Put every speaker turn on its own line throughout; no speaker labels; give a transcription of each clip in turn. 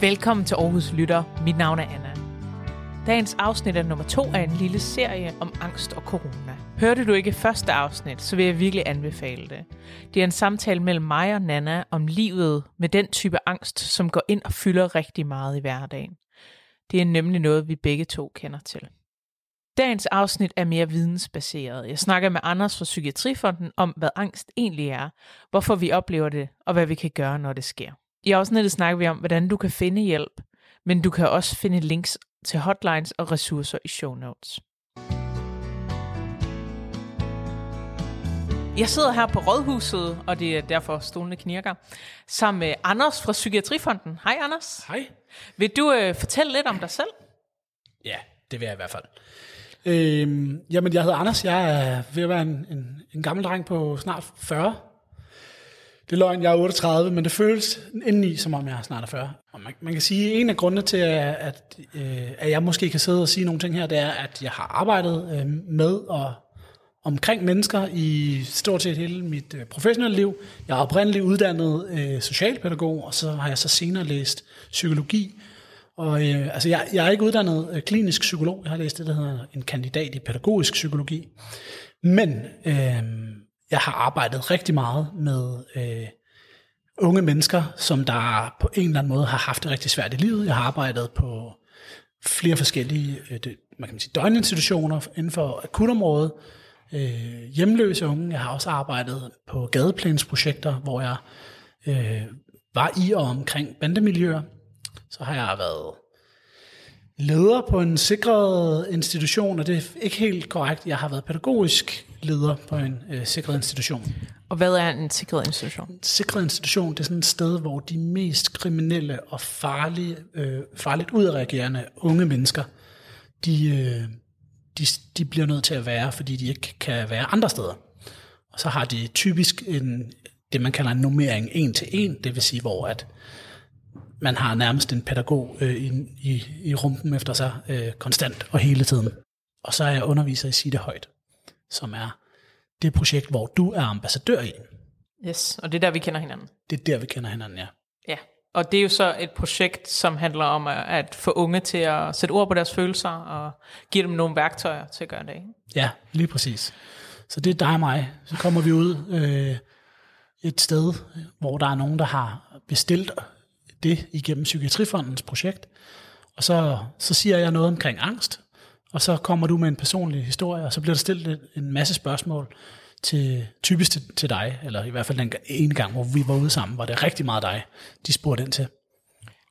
Velkommen til Aarhus Lytter. Mit navn er Anna. Dagens afsnit er nummer to af en lille serie om angst og corona. Hørte du ikke første afsnit, så vil jeg virkelig anbefale det. Det er en samtale mellem mig og Nana om livet med den type angst, som går ind og fylder rigtig meget i hverdagen. Det er nemlig noget, vi begge to kender til. Dagens afsnit er mere vidensbaseret. Jeg snakker med Anders fra Psykiatrifonden om, hvad angst egentlig er, hvorfor vi oplever det, og hvad vi kan gøre, når det sker. I afsnittet snakker vi om, hvordan du kan finde hjælp, men du kan også finde links til hotlines og ressourcer i show notes. Jeg sidder her på Rådhuset, og det er derfor stolene knirker, sammen med Anders fra Psykiatrifonden. Hej Anders.
Hej.
Vil du øh, fortælle lidt om dig selv?
Ja, det vil jeg i hvert fald. Øhm, jamen, jeg hedder Anders. Jeg er ved at være en, en, en gammel dreng på snart 40. Det er løgn, jeg er 38, men det føles indeni, som om jeg er snart er 40. Og man, man kan sige, at en af grundene til, at, at, øh, at jeg måske kan sidde og sige nogle ting her, det er, at jeg har arbejdet øh, med og omkring mennesker i stort set hele mit øh, professionelle liv. Jeg er oprindeligt uddannet øh, socialpædagog, og så har jeg så senere læst psykologi. Og øh, altså jeg, jeg er ikke uddannet øh, klinisk psykolog. Jeg har læst det, der hedder en kandidat i pædagogisk psykologi. Men øh, jeg har arbejdet rigtig meget med øh, unge mennesker, som der på en eller anden måde har haft det rigtig svært i livet. Jeg har arbejdet på flere forskellige øh, man kan sige, døgninstitutioner inden for akutområdet, øh, hjemløse unge. Jeg har også arbejdet på gadeplansprojekter, hvor jeg øh, var i og omkring bandemiljøer. Så har jeg været leder på en sikret institution, og det er ikke helt korrekt. Jeg har været pædagogisk leder på en øh, sikret institution.
Og hvad er en sikret institution?
En sikret institution, det er sådan et sted, hvor de mest kriminelle og farlige, øh, farligt udreagerende unge mennesker, de, øh, de, de bliver nødt til at være, fordi de ikke kan være andre steder. Og så har de typisk en, det, man kalder en nummering en til en, det vil sige, hvor at man har nærmest en pædagog øh, i, i, i rumpen efter sig øh, konstant og hele tiden. Og så er jeg underviser i Sige det Højt, som er det projekt, hvor du er ambassadør i.
Yes, og det er der, vi kender hinanden.
Det er der, vi kender hinanden, ja.
Ja, og det er jo så et projekt, som handler om at, få unge til at sætte ord på deres følelser og give dem nogle værktøjer til at gøre det. Ikke?
Ja, lige præcis. Så det er dig og mig. Så kommer vi ud øh, et sted, hvor der er nogen, der har bestilt det igennem Psykiatrifondens projekt. Og så, så siger jeg noget omkring angst, og så kommer du med en personlig historie, og så bliver der stillet en masse spørgsmål, til, typisk til, til dig, eller i hvert fald den ene gang, hvor vi var ude sammen, var det rigtig meget dig, de spurgte ind til.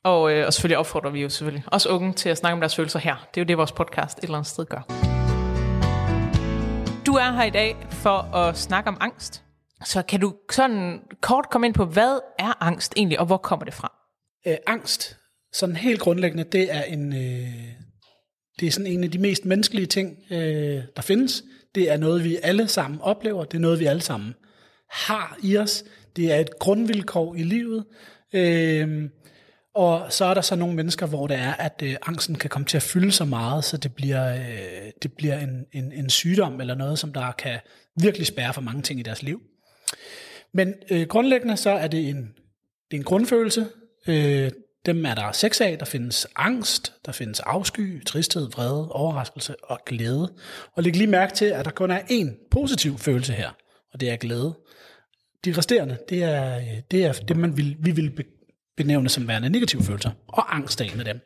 Og, øh, og selvfølgelig opfordrer vi jo selvfølgelig også unge til at snakke om deres følelser her. Det er jo det, vores podcast et eller andet sted gør. Du er her i dag for at snakke om angst. Så kan du sådan kort komme ind på, hvad er angst egentlig, og hvor kommer det fra?
Øh, angst, sådan helt grundlæggende, det er en, øh, det er sådan en af de mest menneskelige ting, øh, der findes. Det er noget, vi alle sammen oplever. Det er noget, vi alle sammen har i os. Det er et grundvilkår i livet. Øh, og så er der så nogle mennesker, hvor det er, at øh, angsten kan komme til at fylde så meget, så det bliver, øh, det bliver en, en, en sygdom eller noget, som der kan virkelig spærre for mange ting i deres liv. Men øh, grundlæggende så er det en, det er en grundfølelse. Øh, dem er der seks af. Der findes angst, der findes afsky, tristhed, vrede, overraskelse og glæde. Og læg lige mærke til, at der kun er én positiv følelse her, og det er glæde. De resterende, det er det, er det man vil, vi vil benævne som værende negative følelser, og angst er en af dem.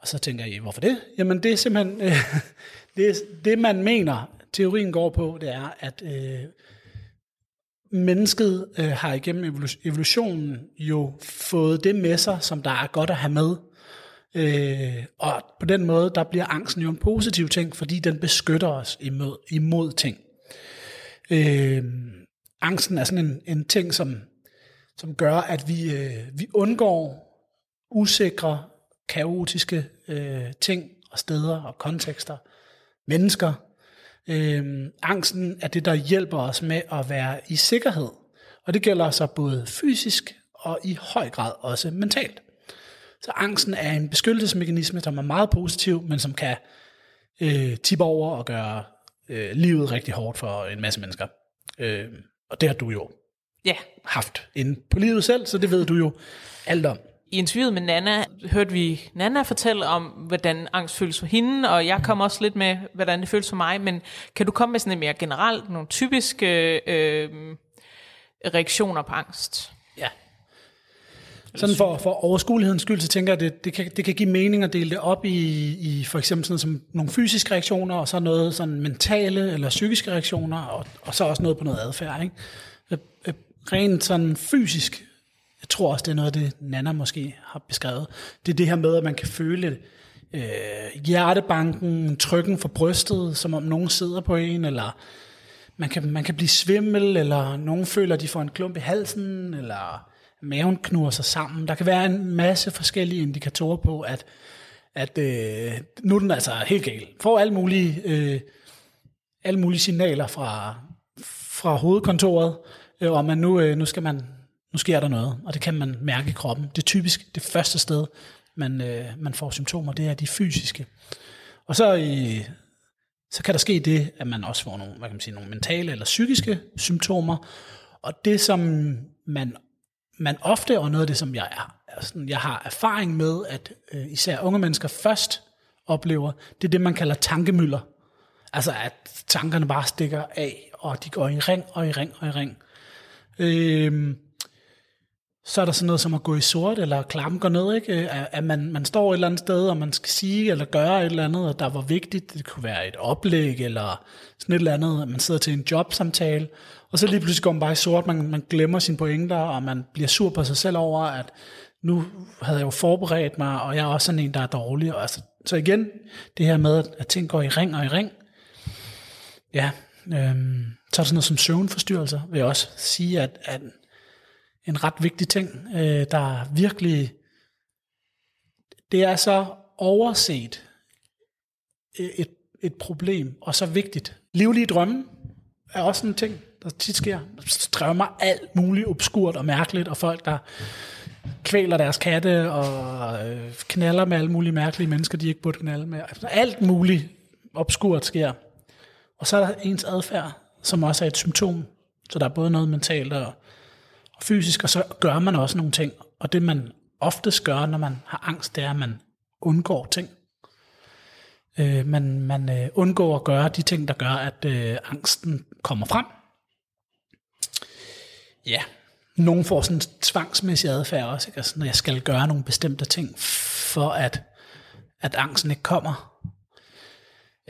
Og så tænker I, hvorfor det? Jamen det er simpelthen, øh, det, det man mener, teorien går på, det er, at øh, mennesket øh, har igennem evolutionen jo fået det med sig, som der er godt at have med. Øh, og på den måde, der bliver angsten jo en positiv ting, fordi den beskytter os imod, imod ting. Øh, angsten er sådan en, en ting, som, som gør, at vi, øh, vi undgår usikre, kaotiske øh, ting og steder og kontekster, mennesker, Øhm, angsten er det, der hjælper os med at være i sikkerhed. Og det gælder så både fysisk og i høj grad også mentalt. Så angsten er en beskyttelsesmekanisme, som er meget positiv, men som kan øh, tippe over og gøre øh, livet rigtig hårdt for en masse mennesker. Øh, og det har du jo
ja.
haft inde på livet selv, så det ved du jo alt om.
I interviewet med Nana hørte vi Nana fortælle om, hvordan angst føles for hende, og jeg kom også lidt med, hvordan det føles for mig, men kan du komme med sådan en mere generelt, nogle typiske øh, reaktioner på angst?
Ja. Sådan for, for overskuelighedens skyld, så tænker jeg, at det, det, kan, det kan give mening at dele det op i, i for eksempel sådan som nogle fysiske reaktioner, og så noget sådan mentale eller psykiske reaktioner, og, og så også noget på noget adfærd. Ikke? Øh, øh, Rent sådan fysisk, jeg tror også, det er noget af det, Nana måske har beskrevet, det er det her med, at man kan føle øh, hjertebanken, trykken for brystet, som om nogen sidder på en, eller man kan, man kan blive svimmel, eller nogen føler, at de får en klump i halsen, eller maven knurrer sig sammen. Der kan være en masse forskellige indikatorer på, at, at øh, nu er den altså helt gal. Får alle mulige, øh, alle mulige signaler fra, fra hovedkontoret, øh, om at nu, øh, nu, skal man, nu sker der noget, og det kan man mærke i kroppen. Det er typisk det første sted, man, øh, man får symptomer, det er de fysiske. Og så, øh, så kan der ske det, at man også får nogle, hvad kan man sige, nogle mentale eller psykiske symptomer, og det som man, man ofte, og noget af det som jeg, er, sådan, jeg har erfaring med, at øh, især unge mennesker først oplever, det er det man kalder tankemøller. Altså at tankerne bare stikker af, og de går i ring og i ring og i ring. Øh, så er der sådan noget som at gå i sort, eller klammen går ned, ikke? At, at man, man står et eller andet sted, og man skal sige eller gøre et eller andet, og der var vigtigt. Det kunne være et oplæg, eller sådan et eller andet, at man sidder til en jobsamtale, og så lige pludselig går man bare i sort, man, man glemmer sine pointer, og man bliver sur på sig selv over, at nu havde jeg jo forberedt mig, og jeg er også sådan en, der er dårlig. Og altså, så igen, det her med, at ting går i ring og i ring, ja, øhm, så er der sådan noget som søvnforstyrrelser, vil jeg også sige, at, at en ret vigtig ting, øh, der virkelig, det er så overset øh, et, et problem, og så vigtigt. Livlige drømme er også en ting, der tit sker. Strømmer alt muligt obskurt og mærkeligt, og folk, der kvæler deres katte og øh, knaller med alle mulige mærkelige mennesker, de ikke burde knalde med. Altså, alt muligt obskurt sker. Og så er der ens adfærd, som også er et symptom. Så der er både noget mentalt og, og fysisk, og så gør man også nogle ting. Og det man oftest gør, når man har angst, det er, at man undgår ting. Øh, man man øh, undgår at gøre de ting, der gør, at øh, angsten kommer frem. Ja, nogen får sådan en tvangsmæssig adfærd også, ikke? Altså, når jeg skal gøre nogle bestemte ting, for at, at angsten ikke kommer.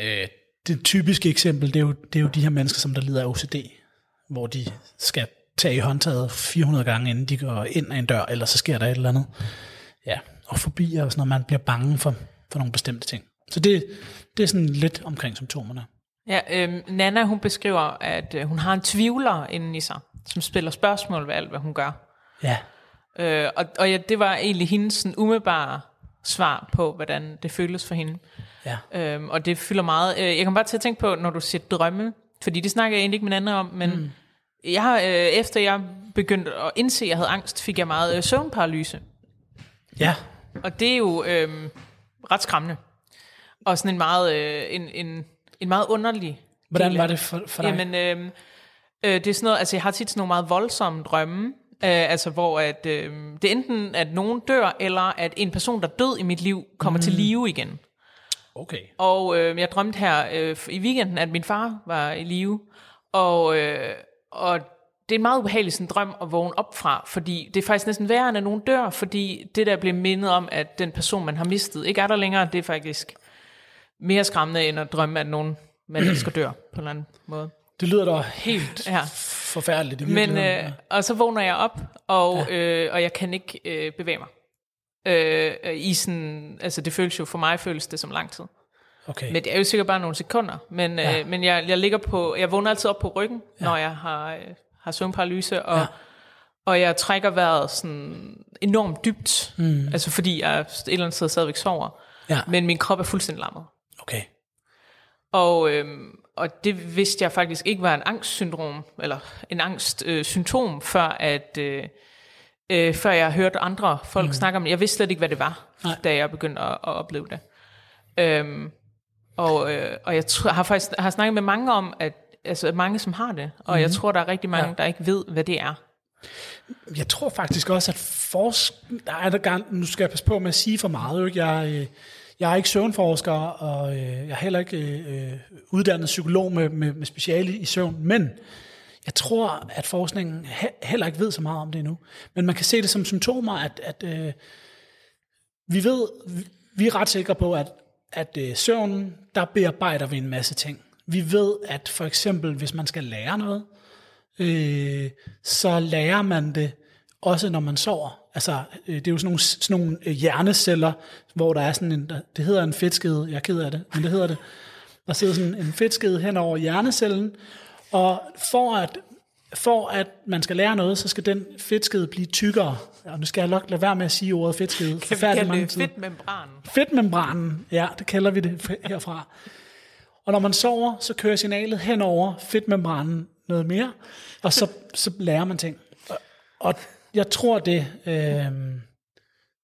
Øh, det typiske eksempel, det er, jo, det er jo de her mennesker, som der lider af OCD, hvor de skal tage i håndtaget 400 gange, inden de går ind ad en dør, eller så sker der et eller andet. Ja, og fobier og sådan noget, man bliver bange for, for nogle bestemte ting. Så det, det er sådan lidt omkring symptomerne.
Ja, øhm, Nana hun beskriver, at øh, hun har en tvivler inden i sig, som spiller spørgsmål ved alt, hvad hun gør.
Ja,
Øh, og og ja, det var egentlig hendes sådan, umiddelbare svar på, hvordan det føles for hende.
ja,
Øhm, og det fylder meget. Øh, Jeg kan bare til at tænke på, når du siger drømme, fordi det snakker jeg egentlig ikke med andre om, men mm. Jeg har, øh, efter jeg begyndte at indse, at jeg havde angst, fik jeg meget øh, søvnparalyse.
ja,
Og det er jo øh, ret skræmmende. Og sådan en meget, øh, en, en, en meget underlig
Hvordan
del
var det for, for dig?
Jamen, øh, øh, det er sådan noget, altså jeg har tit sådan nogle meget voldsomme drømme, øh, altså hvor at, øh, det er enten, at nogen dør, eller at en person, der er død i mit liv, kommer mm. til live igen.
okay.
Og øh, jeg drømte her øh, i weekenden, at min far var i live, og, øh, og det er en meget ubehagelig sådan, drøm at vågne op fra, fordi det er faktisk næsten værre, end at nogen dør, fordi det der bliver mindet om, at den person, man har mistet, ikke er der længere, det er faktisk mere skræmmende, end at drømme, at nogen man elsker dør, på en eller anden måde.
Det lyder da helt
Ja.
forfærdeligt i
Men, øh, og så vågner jeg op, og, ja. øh, og jeg kan ikke øh, bevæge mig. Øh, i sådan, altså det føles jo, for mig føles det som lang tid.
Okay.
Men det er jo sikkert bare nogle sekunder. Men, ja.
Ja.
øh, men jeg, jeg ligger på, jeg vågner altid op på ryggen, ja. når jeg har, øh, har søvnparalyse, og, ja. Og jeg trækker vejret sådan enormt dybt, mm. altså fordi jeg et eller andet sted stadigvæk sover.
Ja.
Men min krop er fuldstændig lammet.
okay.
Og, øhm, og det vidste jeg faktisk ikke var en angstsyndrom, eller en angstsymptom, øh, symptom, før at... Øh, øh, før jeg hørte andre folk mm. snakke om det. Jeg vidste slet ikke, hvad det var,
Nej.
da jeg begyndte at, at opleve det. Øhm, og, øh, og jeg tror, har faktisk har snakket med mange om, at altså mange, som har det, og mm. jeg tror, der er rigtig mange, ja. der ikke ved, hvad det er.
jeg tror faktisk også, at forsk... Der er der gang... Nu skal jeg passe på med at sige for meget. Ikke? Jeg, øh, jeg er ikke søvnforsker, og øh, jeg er heller ikke øh, uddannet psykolog med, med, med speciale i søvn, men jeg tror, at forskningen he- heller ikke ved så meget om det endnu. Men man kan se det som symptomer, at, at øh, vi ved, vi er ret sikre på, at, at øh, søvnen, der bearbejder vi en masse ting. Vi ved, at for eksempel, hvis man skal lære noget, øh, så lærer man det også når man sover. Altså, øh, det er jo sådan nogle, sådan nogle øh, hjerneceller, hvor der er sådan en, det hedder en fedtskede, jeg er ked af det, men det hedder det. Der sidder sådan en fedtskede hen over hjernecellen, og for at, for at man skal lære noget, så skal den fedtskede blive tykkere. Og nu skal jeg nok lade være med at sige ordet fedtskede.
Kan vi kalde det fedtmembranen?
Fedtmembranen, ja, det kalder vi det herfra. Og når man sover, så kører signalet hen over fedtmembranen noget mere, og så, så lærer man ting. Og, og jeg tror, det, øh,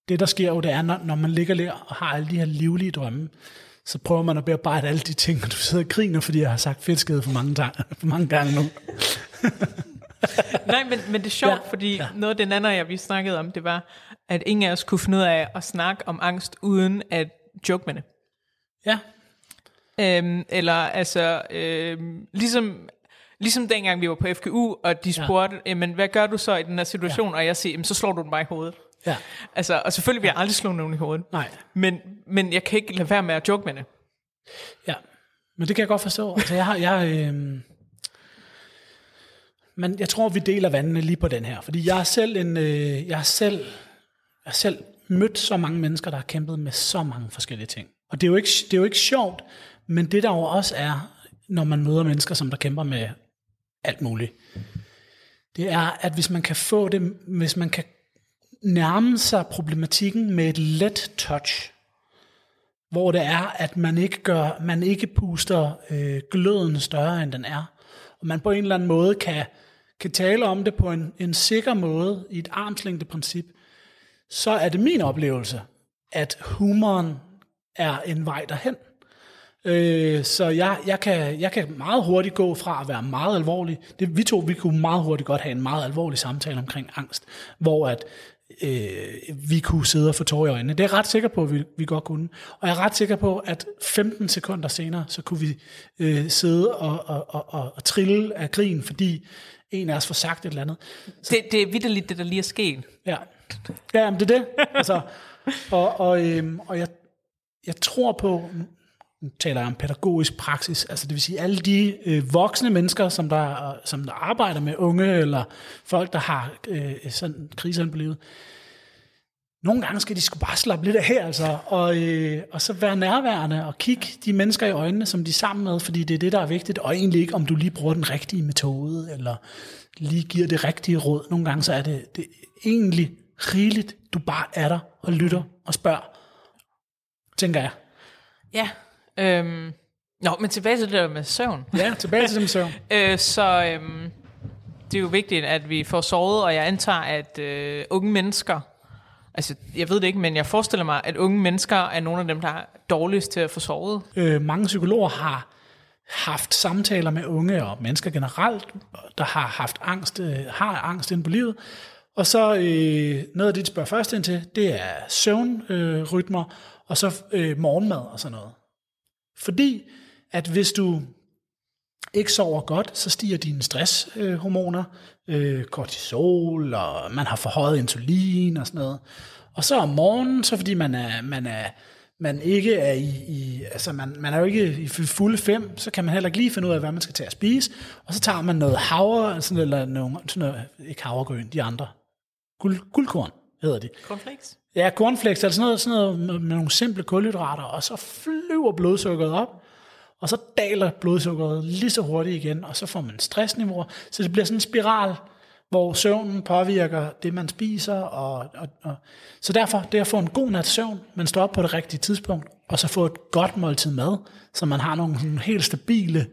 det der sker jo, det er, når, når man ligger der og har alle de her livlige drømme, så prøver man at bearbejde alle de ting, og du sidder og griner, fordi jeg har sagt fedtskede for mange, for mange gange nu.
Nej, men, men det er sjovt,
Ja,
fordi
ja.
noget af det andet, jeg vi snakkede om, det var, at ingen af os kunne finde ud af at snakke om angst, uden at joke med det.
Ja,
Øhm, eller altså, øhm, ligesom, ligesom dengang vi var på FGU, og de spurgte, ja. men hvad gør du så i den her situation? Ja. Og jeg siger, jamen, så slår du den bare i hovedet.
ja,
Altså, og selvfølgelig vil jeg aldrig slå nogen i hovedet.
nej,
Men, men jeg kan ikke lade være med at joke med det.
ja. Men det kan jeg godt forstå. Altså, jeg har, jeg, øh, men jeg tror, vi deler vandene lige på den her, fordi jeg er selv en, øh, jeg har selv, jeg er selv mødt så mange mennesker, der har kæmpet med så mange forskellige ting. Og det er jo ikke, det er jo ikke sjovt, men det der jo også er, når man møder mennesker, som der kæmper med alt muligt, det er, at hvis man kan få det, hvis man kan nærme sig problematikken med et let touch, hvor det er, at man ikke gør, man ikke puster øh, gløden større, end den er, og man på en eller anden måde kan, kan tale om det på en, en sikker måde, i et armslængdeprincip, så er det min oplevelse, at humoren er en vej derhen. Øh, så jeg, jeg, kan, jeg kan meget hurtigt gå fra at være meget alvorlig. Det, vi to vi kunne meget hurtigt godt have en meget alvorlig samtale omkring angst, hvor at øh, vi kunne sidde og få tårer i øjnene. Det er jeg ret sikker på, at vi, vi godt kunne. Og jeg er ret sikker på, at 15 sekunder senere, så kunne vi øh, sidde og, og, og, og, og trille af grin, fordi en af os får sagt et eller andet.
Det, det er vidderligt, det der lige er sket.
Ja, ja men det er det. Altså, og og, øhm, og jeg, jeg tror på, nu taler jeg om pædagogisk praksis, altså det vil sige alle de øh, voksne mennesker, som der, øh, som der arbejder med unge, eller folk, der har øh, sådan kriserne på livet, nogle gange skal de sgu bare slappe lidt af her, altså, og, øh, og så være nærværende og kigge de mennesker i øjnene, som de er sammen med, fordi det er det, der er vigtigt, og egentlig ikke, om du lige bruger den rigtige metode, eller lige giver det rigtige råd. Nogle gange så er det, det er egentlig rigeligt, du bare er der og lytter og spørger, tænker jeg.
Ja. Øhm, nå, men tilbage til det der med søvn.
Ja, tilbage til dem søvn.
Øh, så øhm, det er jo vigtigt, at vi får sovet, og jeg antager, at øh, unge mennesker, altså jeg ved det ikke, men jeg forestiller mig, at unge mennesker er nogle af dem, der er dårligst til at få sovet.
Øh, mange psykologer har haft samtaler med unge og mennesker generelt, der har haft angst, øh, har angst inde på livet. Og så øh, noget af det, de spørger først ind til, det er søvnrytmer, øh, rytmer, og så øh, morgenmad og sådan noget. Fordi at hvis du ikke sover godt, så stiger dine stresshormoner, øh, kortisol, og man har forhøjet insulin og sådan noget. Og så om morgenen, så fordi man er, man er man ikke er i, i altså man, man er jo ikke i fulde fem, så kan man heller ikke lige finde ud af, hvad man skal tage at spise, og så tager man noget havre, sådan, eller nogle, sådan noget, ikke havregryn, de andre, Guld, guldkorn hedder de.
Cornflakes?
Ja, cornflakes, altså sådan noget, sådan noget med, med nogle simple kulhydrater, og så flyver blodsukkeret op, og så daler blodsukkeret lige så hurtigt igen, og så får man stressniveauer, så det bliver sådan en spiral, hvor søvnen påvirker det, man spiser, og, og, og så derfor det at få en god nat søvn, man står op på det rigtige tidspunkt, og så få et godt måltid mad, så man har nogle sådan helt stabile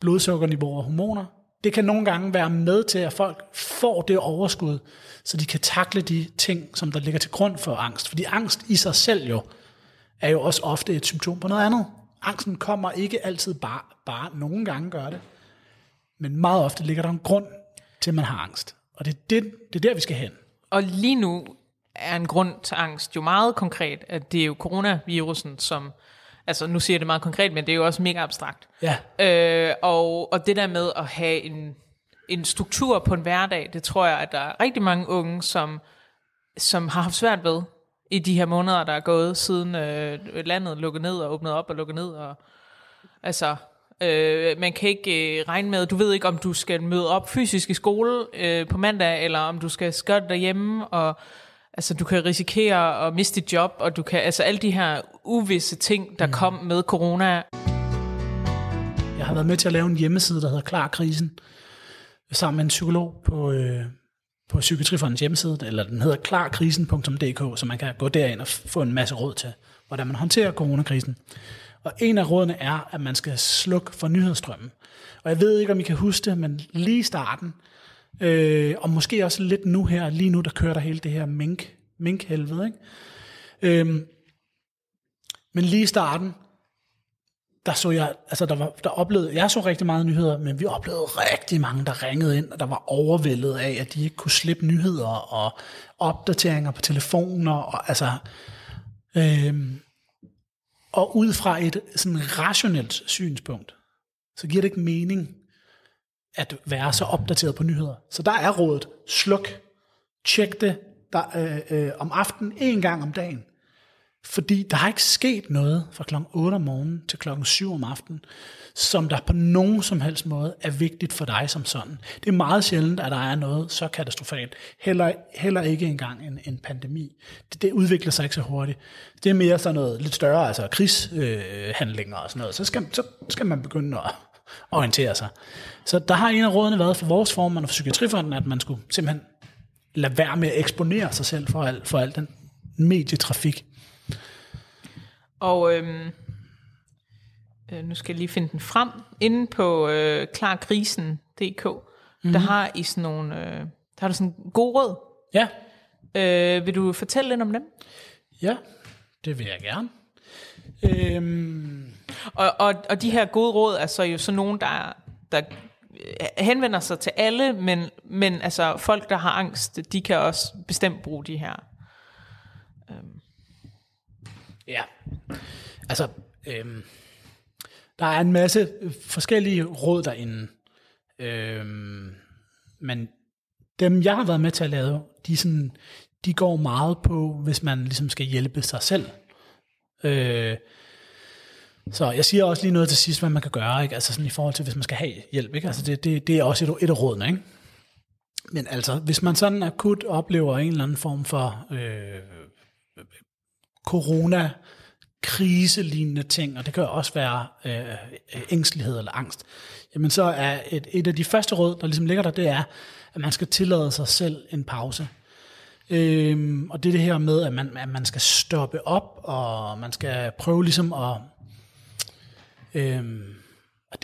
blodsukkerniveauer og hormoner, det kan nogle gange være med til, at folk får det overskud, så de kan takle de ting, som der ligger til grund for angst. Fordi angst i sig selv jo, er jo også ofte et symptom på noget andet. Angsten kommer ikke altid bare, bare nogle gange gør det, men meget ofte ligger der en grund til, at man har angst. Og det er, det, det er der, vi skal hen.
Og lige nu er en grund til angst jo meget konkret, at det er jo coronavirusen, som, altså nu siger jeg det meget konkret, men det er jo også mega abstrakt.
Ja.
Øh, og, og det der med at have en, en struktur på en hverdag, det tror jeg, at der er rigtig mange unge, som, som har haft svært ved i de her måneder, der er gået, siden øh, landet lukkede ned og åbnede op og lukkede ned. Og, altså, øh, man kan ikke øh, regne med, du ved ikke, om du skal møde op fysisk i skole øh, på mandag, eller om du skal gøre det derhjemme, og altså, du kan risikere at miste dit job, og du kan, altså alle de her uvisse ting, der mm. kom med corona.
Jeg har været med til at lave en hjemmeside, der hedder Klar Krisen, sammen med en psykolog på, øh, på Psykiatrifondens hjemmeside, eller den hedder klarkrisen.dk, så man kan gå derind og få en masse råd til, hvordan man håndterer coronakrisen. Og en af rådene er, at man skal slukke for nyhedsstrømmen. Og jeg ved ikke, om I kan huske det, men lige i starten, øh, og måske også lidt nu her, lige nu, der kører der hele det her mink, minkhelvede, ikke? Øhm, men lige i starten, der så jeg, altså der, var, der oplevede, jeg så rigtig meget nyheder, men vi oplevede rigtig mange, der ringede ind, og der var overvældet af, at de ikke kunne slippe nyheder og opdateringer på telefoner, og altså, øhm, og ud fra et sådan rationelt synspunkt, så giver det ikke mening at være så opdateret på nyheder. Så der er rådet, sluk, tjek det der, øh, øh, om aftenen en gang om dagen. Fordi der har ikke sket noget fra kl. 8 om morgenen til kl. 7 om aftenen, som der på nogen som helst måde er vigtigt for dig som sådan. Det er meget sjældent, at der er noget så katastrofalt. Heller, heller ikke engang en, en pandemi. Det, det udvikler sig ikke så hurtigt. Det er mere sådan noget lidt større, altså krigshandlinger øh, og sådan noget. Så skal, så skal man begynde at orientere sig. Så der har en af rådene været for vores formand og for Psykiatrifonden, at man skulle simpelthen lade være med at eksponere sig selv for al, for al den medietrafik.
Og øhm, øh, nu skal jeg lige finde den frem. Inde på øh, klarkrisen.dk, mm-hmm. der har I sådan nogle, øh, der har du sådan en god råd.
Ja.
Øh, vil du fortælle lidt om dem?
Ja, det vil jeg gerne. Øhm.
Og, og, og de her gode råd er så jo sådan nogen, der, der øh, henvender sig til alle, men, men altså folk, der har angst, de kan også bestemt bruge de her. Øhm.
Ja, altså, øhm, der er en masse forskellige råd derinde. Øhm, men dem, jeg har været med til at lave, de, sådan, de går meget på, hvis man ligesom skal hjælpe sig selv. Øh, så jeg siger også lige noget til sidst, hvad man kan gøre, ikke? Altså sådan i forhold til, hvis man skal have hjælp, ikke? Altså det, det, det er også et, et af rådene, ikke? Men altså, hvis man sådan akut oplever en eller anden form for øh, corona kriselignende ting, og det kan også være øh, ængstelighed eller angst, jamen så er et, et af de første råd, der ligesom ligger der, det er, at man skal tillade sig selv en pause. Øhm, og det er det her med, at man, at man skal stoppe op, og man skal prøve ligesom at... Øhm,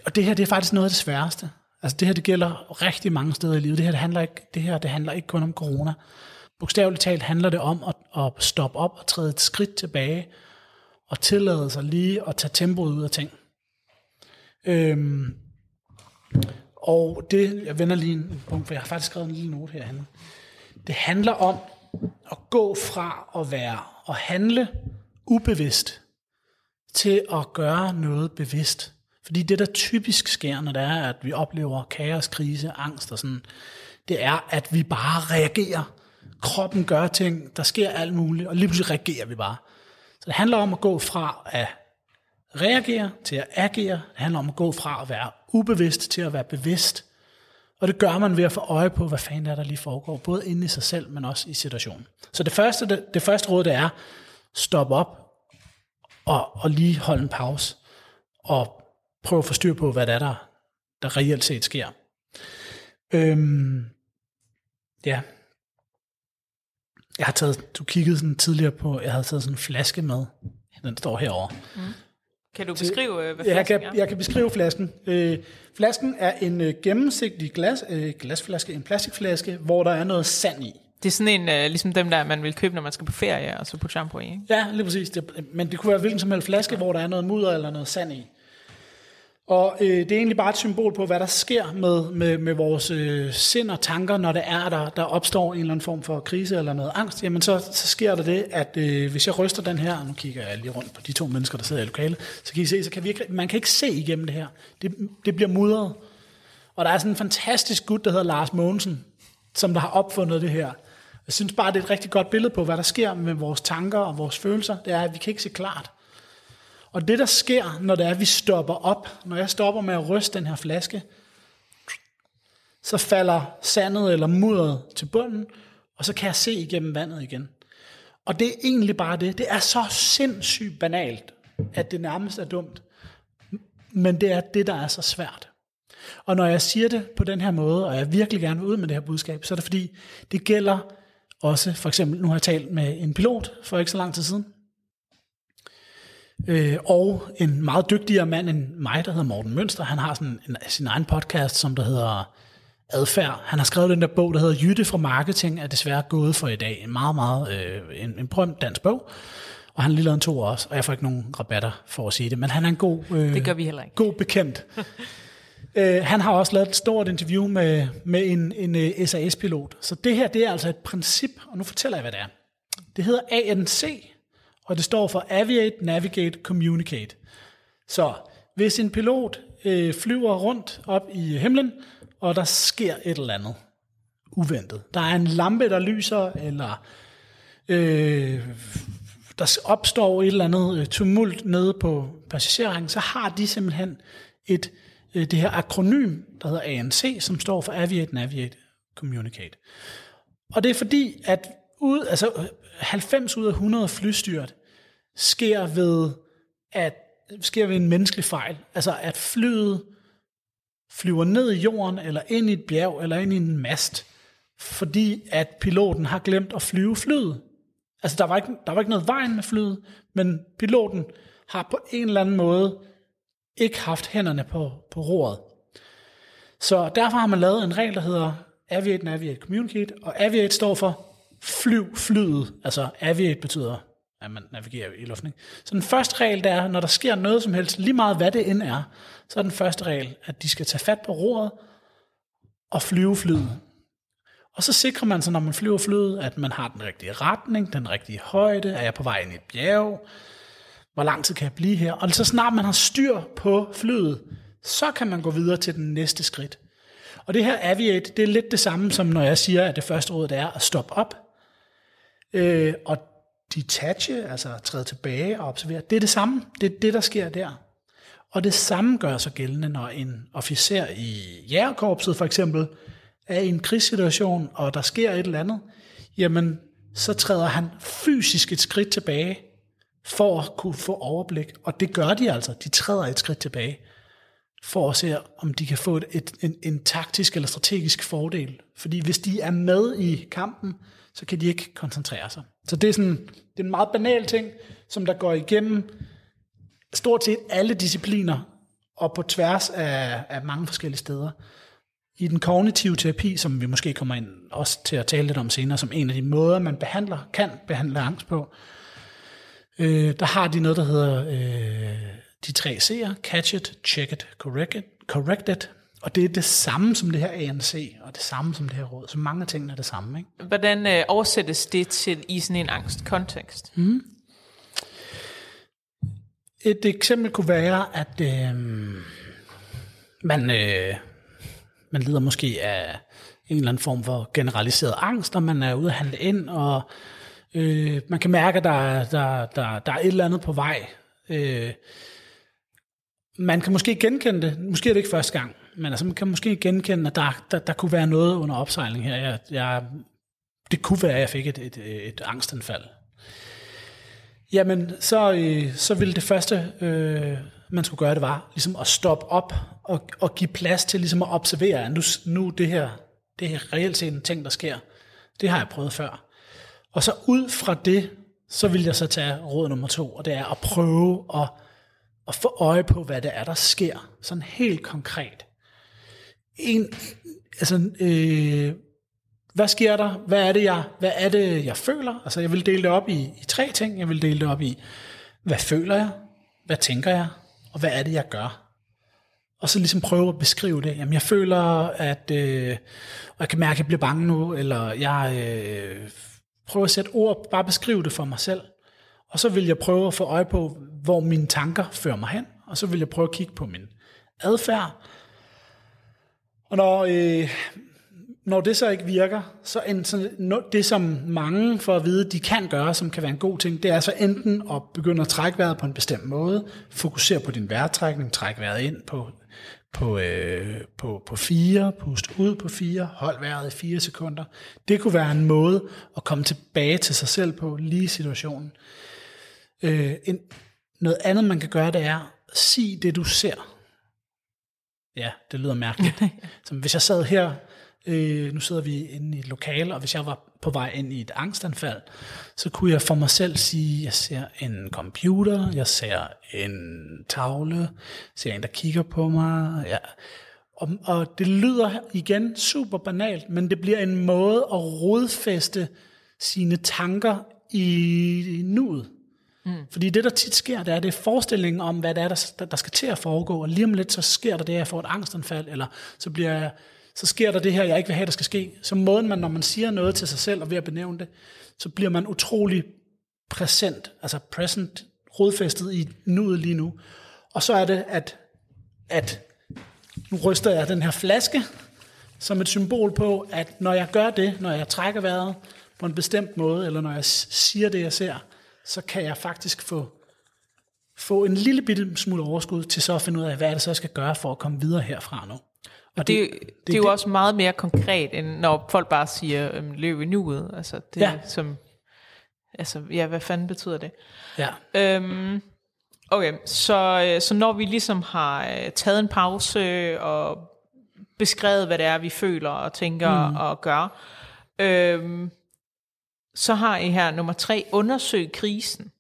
og det her, det er faktisk noget af det sværeste. Altså det her, det gælder rigtig mange steder i livet. Det her, det handler ikke, det her, det handler ikke kun om corona. Bogstaveligt talt handler det om at, at stoppe op og træde et skridt tilbage, og tillade sig lige at tage tempoet ud af ting. Øhm, og det, jeg vender lige en punkt, for jeg har faktisk skrevet en lille note herhen. Det handler om at gå fra at være og handle ubevidst til at gøre noget bevidst. Fordi det, der typisk sker, når det er, at vi oplever kaos, krise, angst og sådan, det er, at vi bare reagerer. Kroppen gør ting, der sker alt muligt, og lige pludselig reagerer vi bare. Så det handler om at gå fra at reagere til at agere. Det handler om at gå fra at være ubevidst til at være bevidst. Og det gør man ved at få øje på, hvad fanden er der lige foregår, både inde i sig selv, men også i situationen. Så det første, det, det første råd, det er, stop op og, og lige holde en pause, og prøve at få styr på, hvad det er, der, der reelt set sker. Øhm, ja, jeg har taget, du kiggede sådan tidligere på, jeg havde taget sådan en flaske med. Den står herovre. Mm.
Kan du beskrive, øh, hvad
flasken
jeg
kan,
er?
Jeg kan beskrive flasken. Øh, flasken er en øh, gennemsigtig glas, øh, glasflaske, en plastikflaske, hvor der er noget sand i.
Det er sådan en, øh, ligesom dem der, man vil købe, når man skal på ferie, og så på shampoo i, ikke?
Ja, lige præcis. Det, men det kunne være hvilken som helst flaske, hvor der er noget mudder eller noget sand i. Og øh, det er egentlig bare et symbol på, hvad der sker med, med, med vores øh, sind og tanker, når det er, der, der opstår en eller anden form for krise eller noget angst. Jamen så, så sker der det, at øh, hvis jeg ryster den her, nu kigger jeg lige rundt på de to mennesker, der sidder i lokalet, så kan I se, så kan vi ikke, man kan ikke se igennem det her. Det, det bliver mudret. Og der er sådan en fantastisk gut, der hedder Lars Mogensen, som der har opfundet det her. Jeg synes bare, det er et rigtig godt billede på, hvad der sker med vores tanker og vores følelser. Det er, at vi kan ikke se klart. Og det, der sker, når det er, at vi stopper op, når jeg stopper med at ryste den her flaske, så falder sandet eller mudderet til bunden, og så kan jeg se igennem vandet igen. Og det er egentlig bare det. Det er så sindssygt banalt, at det nærmest er dumt. Men det er det, der er så svært. Og når jeg siger det på den her måde, og jeg virkelig gerne vil ud med det her budskab, så er det fordi, det gælder også, for eksempel, nu har jeg talt med en pilot for ikke så lang tid siden, øh, og en meget dygtigere mand end mig, der hedder Morten Mønster. Han har sådan en, sin egen podcast, som der hedder Adfærd. Han har skrevet den der bog, der hedder Jytte fra Marketing, er desværre gået for i dag. En meget, meget øh, en, en berømt dansk bog. Og han har lige lavet en to også, og jeg får ikke nogen rabatter for at sige det, men han er en god, øh,
Det gør vi heller ikke.
god bekendt. øh, han har også lavet et stort interview med, med en, en øh, SAS-pilot. Så det her, det er altså et princip, og nu fortæller jeg, hvad det er. Det hedder ANC, og det står for Aviate, Navigate, Communicate. Så hvis en pilot øh, flyver rundt op i himlen, og der sker et eller andet uventet. Der er en lampe, der lyser, eller øh, der opstår et eller andet øh, tumult nede på passagerrækken, så har de simpelthen et, Øh, det her akronym, der hedder ANC, som står for Aviate, Navigate, Communicate. Og det er fordi, at ud, altså 90 ud af 100 flystyrt sker ved, at, sker ved en menneskelig fejl. Altså at flyet flyver ned i jorden, eller ind i et bjerg, eller ind i en mast, fordi at piloten har glemt at flyve flyet. Altså der var ikke, der var ikke noget vejen med flyet, men piloten har på en eller anden måde ikke haft hænderne på, på roret. Så derfor har man lavet en regel, der hedder Aviate, Navigate, Communicate, og Aviate står for flyv flyet. Altså Aviate betyder, at man navigerer i luften. Ikke? Så den første regel, der er, når der sker noget som helst, lige meget hvad det end er, så er den første regel, at de skal tage fat på roret og flyve flyet. Og så sikrer man sig, når man flyver flyet, at man har den rigtige retning, den rigtige højde, er jeg på vej ind i et bjerg, hvor lang tid kan jeg blive her? Og så snart man har styr på flyet, så kan man gå videre til den næste skridt. Og det her aviate, det er lidt det samme som når jeg siger, at det første råd det er at stoppe op. Øh, og detache, altså træde tilbage og observere, det er det samme. Det er det, der sker der. Og det samme gør sig gældende, når en officer i jægerkorpset for eksempel er i en krigssituation, og der sker et eller andet, jamen så træder han fysisk et skridt tilbage, for at kunne få overblik. Og det gør de altså. De træder et skridt tilbage, for at se, om de kan få et, et, en, en taktisk eller strategisk fordel. Fordi hvis de er med i kampen, så kan de ikke koncentrere sig. Så det er, sådan, det er en meget banal ting, som der går igennem stort set alle discipliner, og på tværs af, af mange forskellige steder. I den kognitive terapi, som vi måske kommer ind også til at tale lidt om senere, som en af de måder, man behandler, kan behandle angst på, øh, der har de noget, der hedder øh, de tre C'er, catch it, check it, correct it, correct it, og det er det samme som det her ANC, og det samme som det her råd. Så mange af tingene er det samme. Ikke?
Hvordan øh, oversættes det til i sådan en angstkontekst? Mm.
Et eksempel kunne være, at øh, man, øh, man lider måske af en eller anden form for generaliseret angst, og man er ude at handle ind, og øh, man kan mærke, at der, der, der, der er et eller andet på vej. Øh, man kan måske genkende det, måske er det ikke første gang, men altså man kan måske genkende, at der, der, der kunne være noget under opsejling her. Jeg, jeg, det kunne være, at jeg fik et, et, et angstanfald. Jamen, så, øh, så ville det første, øh, man skulle gøre, det var ligesom at stoppe op og, og give plads til ligesom at observere, at nu, nu det her, det er reelt set en ting, der sker. Det har jeg prøvet før. Og så ud fra det, så vil jeg så tage råd nummer to, og det er at prøve at, at få øje på, hvad det er, der sker. Sådan helt konkret. En, altså, øh, hvad sker der? Hvad er det, jeg, hvad er det, jeg føler? Altså, jeg vil dele det op i, i tre ting. Jeg vil dele det op i, hvad føler jeg? Hvad tænker jeg? Og hvad er det, jeg gør? og så ligesom prøve at beskrive det. Jamen, jeg føler, at øh, jeg kan mærke, at jeg bliver bange nu, eller jeg øh, prøve at sætte ord, bare beskrive det for mig selv. Og så vil jeg prøve at få øje på, hvor mine tanker fører mig hen, og så vil jeg prøve at kigge på min adfærd. Og når, øh, når det så ikke virker, så en, så det, som mange får at vide, de kan gøre, som kan være en god ting, det er så enten at begynde at trække vejret på en bestemt måde, fokusere på din vejrtrækning, trække vejret ind på, på, øh, på, på fire, pust ud på fire, hold vejret i fire sekunder. Det kunne være en måde at komme tilbage til sig selv på lige situationen. Øh, en, noget andet, man kan gøre, det er, sig det, du ser. Ja, det lyder mærkeligt. Som hvis jeg sad her, øh, nu sidder vi inde i et lokale, og hvis jeg var på vej ind i et angstanfald, så kunne jeg for mig selv sige, jeg ser en computer, jeg ser en tavle, jeg ser en, der kigger på mig. Ja. Og, og det lyder igen super banalt, men det bliver en måde at rodfæste sine tanker i nuet. Mm. Fordi det, der tit sker, det er, det er forestillingen om, hvad det er, der, der skal til at foregå, og lige om lidt, så sker der det, at jeg får et angstanfald, eller så, bliver jeg, så sker der det her, jeg ikke vil have, der skal ske. Så måden, man, når man siger noget til sig selv, og ved at benævne det, så bliver man utrolig præsent, altså present, rodfæstet i nuet lige nu. Og så er det, at, at nu ryster jeg den her flaske, som et symbol på, at når jeg gør det, når jeg trækker vejret på en bestemt måde, eller når jeg siger det, jeg ser, så kan jeg faktisk få, få en lille bitte smule overskud til så at finde ud af, hvad det så jeg skal gøre for at komme videre herfra nu.
Og det, det, det, det er jo det. også meget mere konkret, end når folk bare siger, øhm, løb i nuet. Altså, det ja. som, altså, ja, hvad fanden betyder det?
Ja.
Øhm, okay, så, øh, så når vi ligesom har øh, taget en pause og beskrevet, hvad det er, vi føler og tænker mm. og gør, øhm, så har I her nummer tre, undersøg krisen.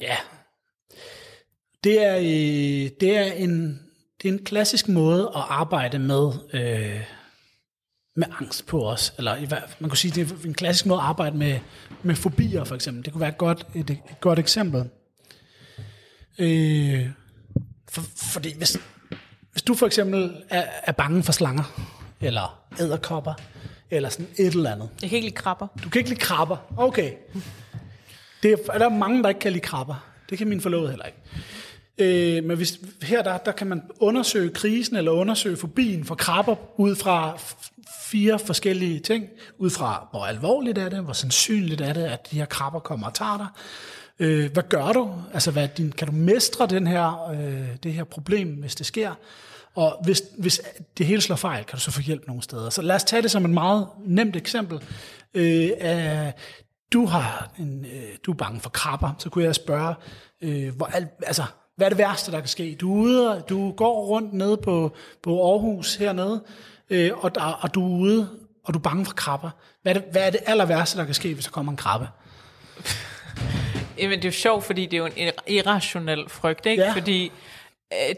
Ja, det er, det er, en, det er en klassisk måde at arbejde med, øh, med angst på os. Eller man kunne sige, det er en klassisk måde at arbejde med, med fobier for eksempel. Det kunne være et godt, et, et godt eksempel. Øh, for, fordi hvis, hvis du for eksempel er, er bange for slanger, eller æderkopper, eller sådan et eller andet.
Jeg kan ikke lide krabber.
Du kan ikke lide krabber. Okay. Det er, der er mange, der ikke kan lide krabber. Det kan min forlovede heller ikke. Øh, men hvis, her der, der kan man undersøge krisen eller undersøge fobien for krabber ud fra fire forskellige ting. Ud fra, hvor alvorligt er det, hvor sandsynligt er det, at de her krabber kommer og tager dig. Øh, hvad gør du? Altså, hvad din, kan du mestre den her, øh, det her problem, hvis det sker? Og hvis, hvis det hele slår fejl, kan du så få hjælp nogle steder. Så lad os tage det som et meget nemt eksempel. Øh, af, du, har en, øh, du er bange for krabber, så kunne jeg spørge, øh, hvor, altså, hvad er det værste, der kan ske? Du er ude, du går rundt nede på, på Aarhus hernede, øh, og, der, og du er ude, og du er bange for krabber. Hvad er, det, hvad er det aller værste, der kan ske, hvis der kommer en krabbe?
Jamen, det er jo sjovt, fordi det er jo en irrationel frygt, ikke? Ja. Fordi Øh,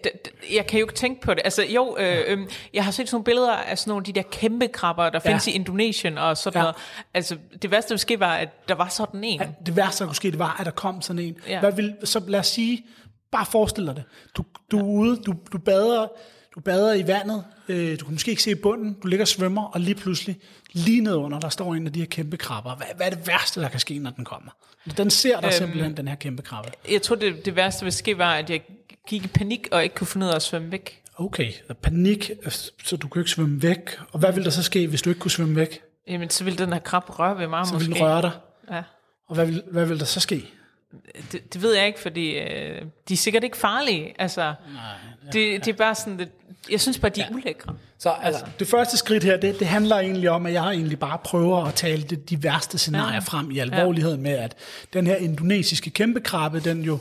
jeg kan jo ikke tænke på det. Altså jo, øh, øh, jeg har set sådan nogle billeder af sådan nogle af de der kæmpe krabber, der ja. findes i Indonesien og sådan ja. noget. Altså det værste, der ske, var, at der var sådan en. Ja,
det værste, der kunne ske, det var, at der kom sådan en. Ja. Hvad vil, så lad os sige, bare forestil dig det. Du, du er ude, du, du bader, du bader i vandet, øh, du kan måske ikke se bunden, du ligger og svømmer, og lige pludselig, lige nedunder, der står en af de her kæmpe krabber. Hvad, hvad er det værste, der kan ske, når den kommer? Den ser der øhm, simpelthen, den her kæmpe krabbe.
Jeg tror, det, det værste, der vil ske, var, at jeg gik i panik og ikke kunne finde ud af at svømme væk.
Okay, panik, så du kunne ikke svømme væk. Og hvad ville der så ske, hvis du ikke kunne svømme væk?
Jamen, så ville den her krab røre ved mig
så
måske.
Så ville den røre dig?
Ja.
Og hvad ville, hvad ville der så ske?
Det, det ved jeg ikke, fordi øh, de er sikkert ikke farlige. Altså, Nej, ja, det, det er bare sådan, det, jeg synes bare, de er ja. ulækre.
Så altså, altså, det første skridt her, det, det handler egentlig om, at jeg egentlig bare prøver at tale det, de værste scenarier ja. frem i alvorligheden ja. med, at den her indonesiske kæmpekrabbe, den jo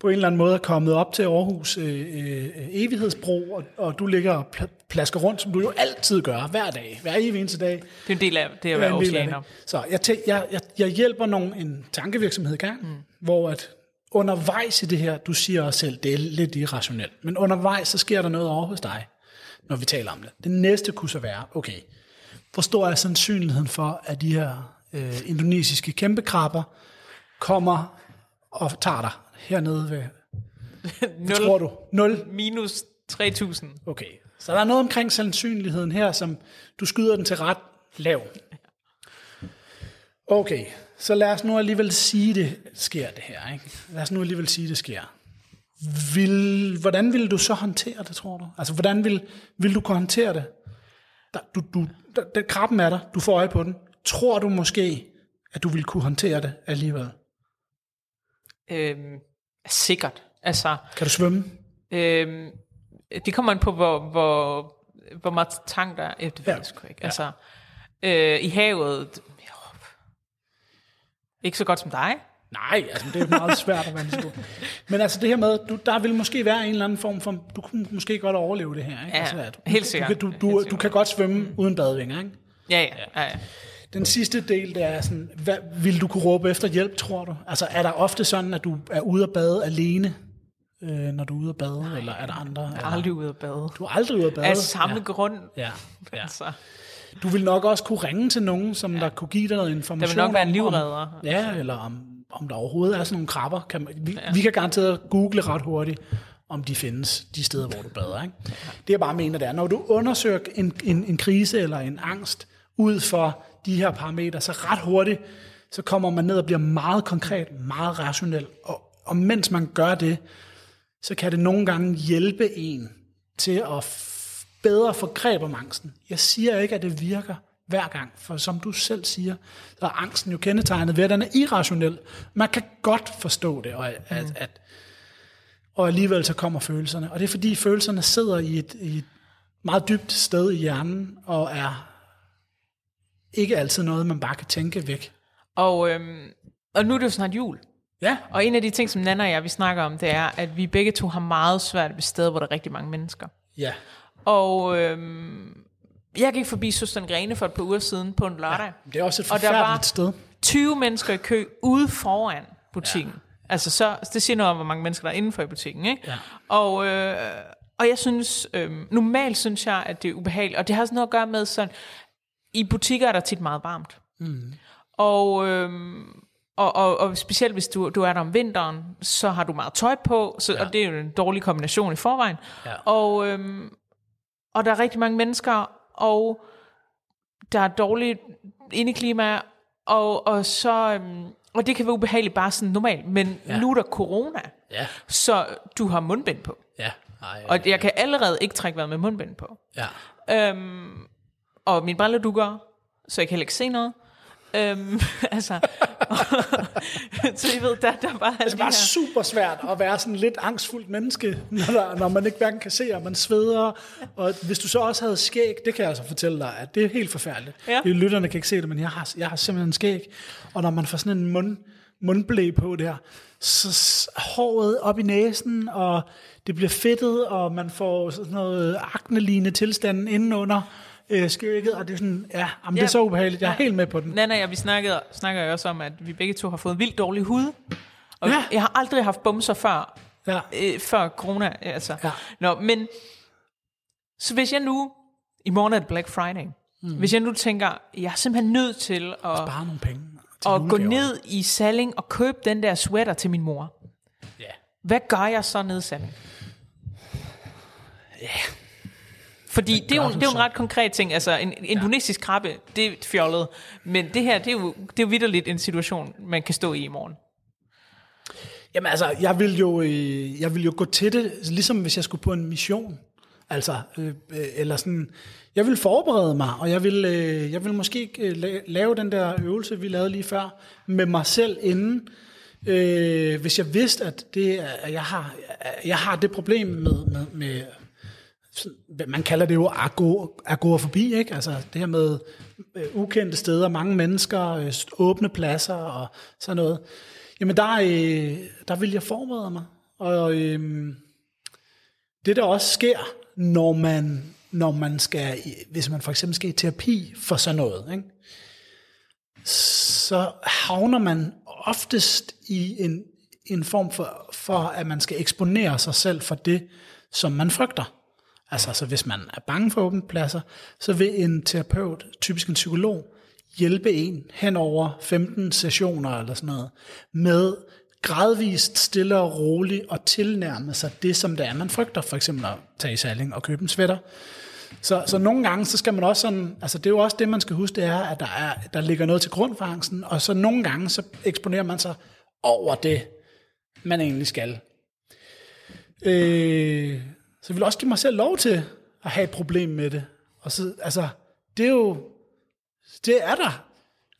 på en eller anden måde er kommet op til Aarhus øh, øh, evighedsbro, og, og du ligger og plasker rundt, som du jo altid gør, hver dag, hver evig eneste dag. Det
er en del af det at være oceaner.
Så jeg, tæ- jeg, jeg, jeg hjælper nogen en tankevirksomhed i gang, mm. Hvor at undervejs i det her, du siger også selv, det er lidt irrationelt, men undervejs så sker der noget over hos dig, når vi taler om det. Det næste kunne så være, okay, hvor stor er sandsynligheden for, at de her øh, indonesiske kæmpekrabber kommer og tager dig hernede ved...
0,
tror du? 0?
Minus 3000.
Okay, så der er noget omkring sandsynligheden her, som du skyder den til ret lav. Okay, så lad os nu alligevel sige, det sker det her. Ikke? Lad os nu alligevel sige, det sker. Vil, hvordan vil du så håndtere det, tror du? Altså, hvordan vil, vil du kunne håndtere det? Der, du, du, der, der, krabben er der, du får øje på den. Tror du måske, at du vil kunne håndtere det alligevel?
Øhm, sikkert. Altså,
Kan du svømme?
øhm, det kommer an på, hvor, hvor, hvor meget tang der er. Ja, det ved
Ja.
jeg sgu ikke. Altså, øh, i havet, ikke så godt som dig.
Nej, altså det er meget svært at være god. Men altså det her med, du, der vil måske være en eller anden form for, du kunne måske godt overleve det her. Ikke?
Ja,
altså, at
helt sikkert.
Du,
Helt
du, du, du
sikkert.
kan godt svømme uden badevinger, ikke?
Ja, ja. ja, ja.
Den sidste del, det er sådan, hvad, vil du kunne råbe efter hjælp, tror du? Altså er der ofte sådan, at du er ude at bade alene, øh, når du er ude at bade, Nej, eller er der andre?
Jeg er aldrig ude at bade.
Du er aldrig ude at bade?
Af samme grund.
Ja. ja.
Altså,
Du vil nok også kunne ringe til nogen, som ja. der kunne give dig noget
der
information.
vil nok være en
om-
livredder.
Ja, eller om, om der overhovedet er sådan nogle krabber. Kan man, vi, ja. vi kan garanteret google ret hurtigt, om de findes de steder, hvor du bader. Ikke? Det jeg bare mener, det er, når du undersøger en, en, en krise eller en angst ud for de her parametre, så ret hurtigt, så kommer man ned og bliver meget konkret, meget rationel. Og, og mens man gør det, så kan det nogle gange hjælpe en til at bedre få greb om angsten. Jeg siger ikke, at det virker hver gang, for som du selv siger, så er angsten jo kendetegnet ved, at den er irrationel. Man kan godt forstå det, og, at, mm. at, og alligevel så kommer følelserne. Og det er fordi følelserne sidder i et, i et meget dybt sted i hjernen, og er ikke altid noget, man bare kan tænke væk.
Og, øhm, og nu er det jo snart jul.
Ja,
Og en af de ting, som Nana og jeg vi snakker om, det er, at vi begge to har meget svært ved steder, hvor der er rigtig mange mennesker.
ja,
Og øhm, jeg gik forbi Søsteren Grene for et par uger siden på en lørdag.
det er også et
Og der var-
forfærdeligt sted.
20 mennesker i kø ude foran butikken. Ja. Altså, så, det siger noget om, hvor mange mennesker der er inden for i butikken. Ikke?
Ja.
Og, øh, og jeg synes, øh, normalt synes jeg, at det er ubehageligt. Og det har sådan noget at gøre med sådan, i butikker er der tit meget varmt. Mm. Og, øh, og, og, og specielt hvis du, du er der om vinteren, så har du meget tøj på, så, ja. og det er jo en dårlig kombination i forvejen.
Ja.
Og, øh, og der er rigtig mange mennesker, og der er dårligt indeklima, og, og så... Øhm, og det kan være ubehageligt bare sådan normalt, men ja. nu er der corona,
Ja,
så du har mundbind på.
ja. Ej,
Og jeg kan allerede ikke trække vejret med mundbind på.
ja.
Øhm, og mine briller dukker, så jeg kan heller ikke se noget. Øhm, altså, så I ved, der, der er alle
Det er
de
bare
her...
super svært at være sådan lidt angstfuldt menneske, når, der, når man ikke hverken kan se, og man sveder. Og hvis du så også havde skæg, det kan jeg altså fortælle dig, at det er helt forfærdeligt.
Ja.
Det, lytterne kan ikke se det, men jeg har, jeg har simpelthen skæg. Og når man får sådan en mund, mundblæ på der, så håret op i næsen, og det bliver fedtet, og man får sådan noget aknelignende tilstand indenunder øh, skægget, og det er sådan, ja, jamen, det
Ja.
er så ubehageligt. Jeg er helt med på den.
Nana og jeg, vi snakkede, snakker jo også om, at vi begge to har fået vildt dårlig hud. Og
Ja.
jeg har aldrig haft bumser før,
Ja.
øh, før corona. Altså.
Ja.
Nå, men så hvis jeg nu, i morgen er det Black Friday, mm. hvis jeg nu tænker, jeg er simpelthen nødt til at,
Bare nogle penge.
at gå ned i Salling og købe den der sweater til min mor.
Ja.
Hvad gør jeg så nede i Salling? Fordi det er, jo, det er jo en ret konkret ting. Altså, en indonesisk krabbe, det er fjollet. Men det her, det er jo, det er jo vidderligt en situation, man kan stå i i morgen.
Jamen altså, jeg vil, jo, øh, jeg vil jo gå til det, ligesom hvis jeg skulle på en mission. Altså, øh, øh, eller sådan, jeg vil forberede mig, og jeg vil, øh, jeg vil måske øh, la- lave den der øvelse, vi lavede lige før, med mig selv inden. Øh, hvis jeg vidste, at, det, at jeg, har, jeg har det problem med, med, med man kalder det jo agorafobi, ikke? Altså det her med øh, ukendte steder, mange mennesker, øh, åbne pladser og sådan noget. Jamen der, øh, der vil jeg forberede mig. Og øh, det der også sker, når man, når man skal, hvis man for eksempel skal i terapi for sådan noget, ikke? så havner man oftest i en, en form for, for, at man skal eksponere sig selv for det, som man frygter. Altså, så hvis man er bange for åbne pladser, så vil en terapeut, typisk en psykolog, hjælpe en hen over 15 sessioner eller sådan noget, med gradvist, stille og roligt og tilnærme sig det, som det er, man frygter. For eksempel at tage i saling og købe en sweater. Så, så nogle gange, så skal man også sådan, altså det er jo også det, man skal huske, det er, at der, er, der ligger noget til grund for angsten, og så nogle gange, så eksponerer man sig over det, man egentlig skal. Øh, så jeg vil også give mig selv lov til at have et problem med det. Og så, altså, det er jo, det er der.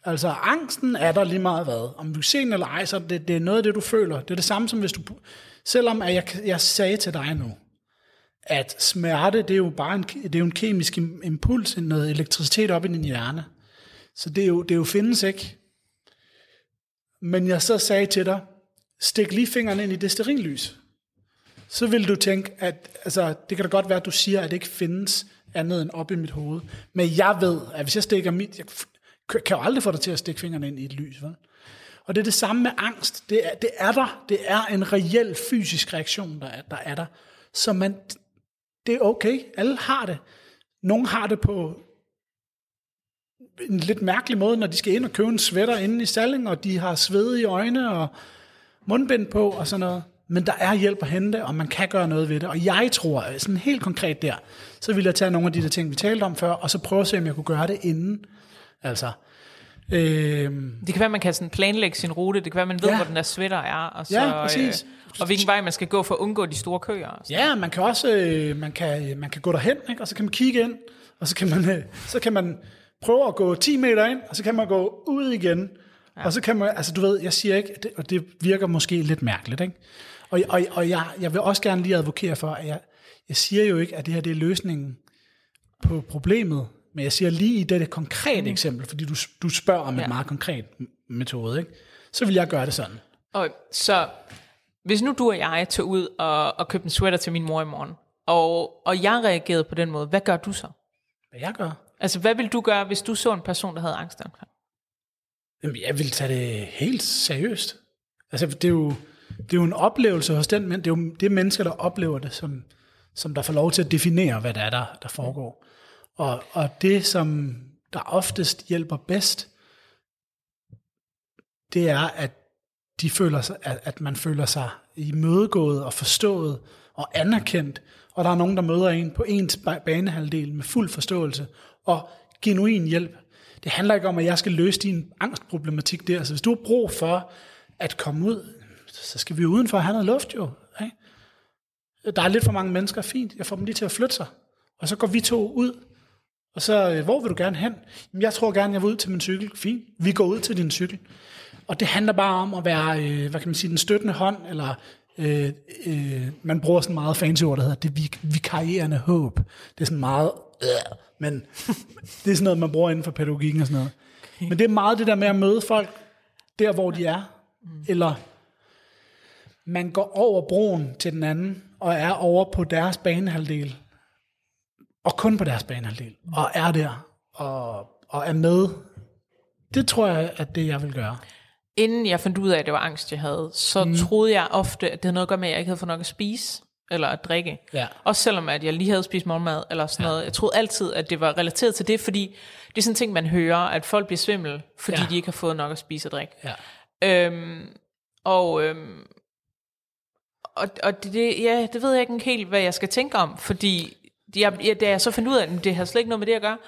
Altså, angsten er der lige meget hvad. Om du ser den eller ej, så det, det er noget af det, du føler. Det er det samme som hvis du, selvom at jeg, jeg sagde til dig nu, at smerte, det er jo bare en, det er jo en kemisk impuls, noget elektricitet op i din hjerne. Så det er jo, det er jo findes ikke. Men jeg så sagde til dig, stik lige fingrene ind i det sterinlys. Så vil du tænke, at altså, det kan da godt være, at du siger, at det ikke findes andet end op i mit hoved. Men jeg ved, at hvis jeg stikker mit... Jeg kan jo aldrig få dig til at stikke fingrene ind i et lys. Vel? Og det er det samme med angst. Det er, det er der. Det er en reel fysisk reaktion, der er der. Er der. Så man, det er okay. Alle har det. Nogle har det på en lidt mærkelig måde, når de skal ind og købe en sweater inde i salling, og de har sved i øjne og mundbind på og sådan noget. Men der er hjælp at hente, og man kan gøre noget ved det. Og jeg tror, sådan helt konkret der, så vil jeg tage nogle af de der ting, vi talte om før, og så prøve at se, om jeg kunne gøre det inden. Altså,
øh, det kan være, man kan sådan planlægge sin rute. Det kan være, man ved, ja. hvor den der sweater er. Og så,
ja, præcis. Øh,
og hvilken vej man skal gå for at undgå de store køer.
Ja, man kan også øh, man kan, man kan gå derhen, ikke? og så kan man kigge ind, og så kan man, øh, så kan man prøve at gå 10 meter ind, og så kan man gå ud igen. Ja. Og så kan man, altså du ved, jeg siger ikke, det, og det virker måske lidt mærkeligt, ikke? Og, og, og jeg, jeg vil også gerne lige advokere for, at jeg, jeg siger jo ikke, at det her det er løsningen på problemet, men jeg siger lige i det konkrete mm. eksempel, fordi du, du spørger om ja. et meget konkret metode, ikke? så vil jeg gøre det sådan.
Og så hvis nu du og jeg tog ud og, og købte en sweater til min mor i morgen, og, og jeg reagerede på den måde, hvad gør du så?
Hvad jeg gør?
Altså, hvad vil du gøre, hvis du så en person, der havde angst omkring?
Jamen, jeg vil tage det helt seriøst. Altså, det er jo, det er jo en oplevelse hos den, men det er jo det er mennesker, der oplever det, som, som der får lov til at definere, hvad det er, der, der foregår. Og, og det, som der oftest hjælper bedst, det er, at de føler sig, at, at man føler sig imødegået og forstået og anerkendt, og der er nogen, der møder en på ens banehalvdel med fuld forståelse og genuin hjælp. Det handler ikke om, at jeg skal løse din angstproblematik der. Så hvis du har brug for at komme ud, så skal vi udenfor have noget luft jo. Ikke? Der er lidt for mange mennesker, fint. Jeg får dem lige til at flytte sig. Og så går vi to ud. Og så, øh, hvor vil du gerne hen? Jeg tror gerne, jeg vil ud til min cykel. Fint. Vi går ud til din cykel. Og det handler bare om at være, øh, hvad kan man sige, den støttende hånd, eller øh, øh, man bruger sådan meget fancy ord, der hedder det vikarierende håb. Det er sådan meget, øh, men det er sådan noget, man bruger inden for pædagogikken og sådan noget. Okay. Men det er meget det der med at møde folk der, hvor de er. Mm. Eller man går over broen til den anden, og er over på deres banehalvdel. Og kun på deres banehalvdel. Og er der, og, og er med. Det tror jeg, at det jeg vil gøre
inden jeg fandt ud af, at det var angst, jeg havde, så mm. troede jeg ofte, at det havde noget at gøre med, at jeg ikke havde fået nok at spise eller at drikke. Ja. Også selvom at jeg lige havde spist morgenmad eller sådan ja. noget. Jeg troede altid, at det var relateret til det, fordi det er sådan en ting, man hører, at folk bliver svimmel, fordi ja. de ikke har fået nok at spise og drikke. Ja. Øhm, og, øhm, og, og det, ja, det ved jeg ikke helt, hvad jeg skal tænke om, fordi jeg, jeg, da jeg så fandt ud af, at det har slet ikke noget med det at gøre,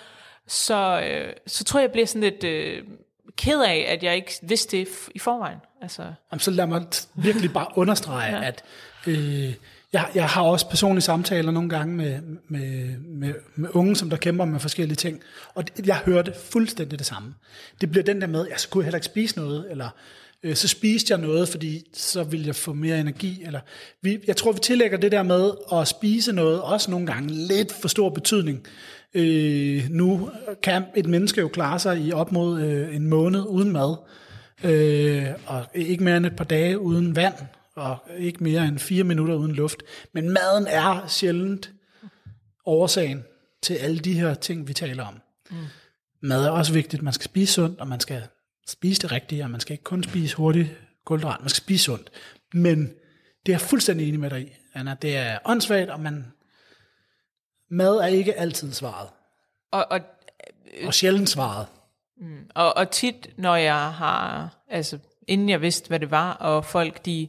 så, øh, så tror jeg, jeg bliver sådan lidt... Øh, ked af, at jeg ikke vidste det i forvejen. Altså.
Jamen, så lad mig virkelig bare understrege, ja. at øh, jeg, jeg har også personlige samtaler nogle gange med, med, med, med unge, som der kæmper med forskellige ting, og jeg hørte fuldstændig det samme. Det bliver den der med, jeg kunne jeg heller ikke spise noget, eller øh, så spiste jeg noget, fordi så vil jeg få mere energi. Eller vi, jeg tror, vi tillægger det der med at spise noget også nogle gange lidt for stor betydning. Øh, nu kan et menneske jo klare sig i op mod øh, en måned uden mad, øh, og ikke mere end et par dage uden vand, og ikke mere end fire minutter uden luft. Men maden er sjældent årsagen til alle de her ting, vi taler om. Mm. Mad er også vigtigt. Man skal spise sundt, og man skal spise det rigtige, og man skal ikke kun spise hurtigt kulhydrat, man skal spise sundt. Men det er jeg fuldstændig enig med dig i, Anna. Det er åndssvagt, og man Mad er ikke altid svaret. Og, og, øh, og sjældent svaret.
Mm, og, og tit, når jeg har, altså inden jeg vidste, hvad det var, og folk de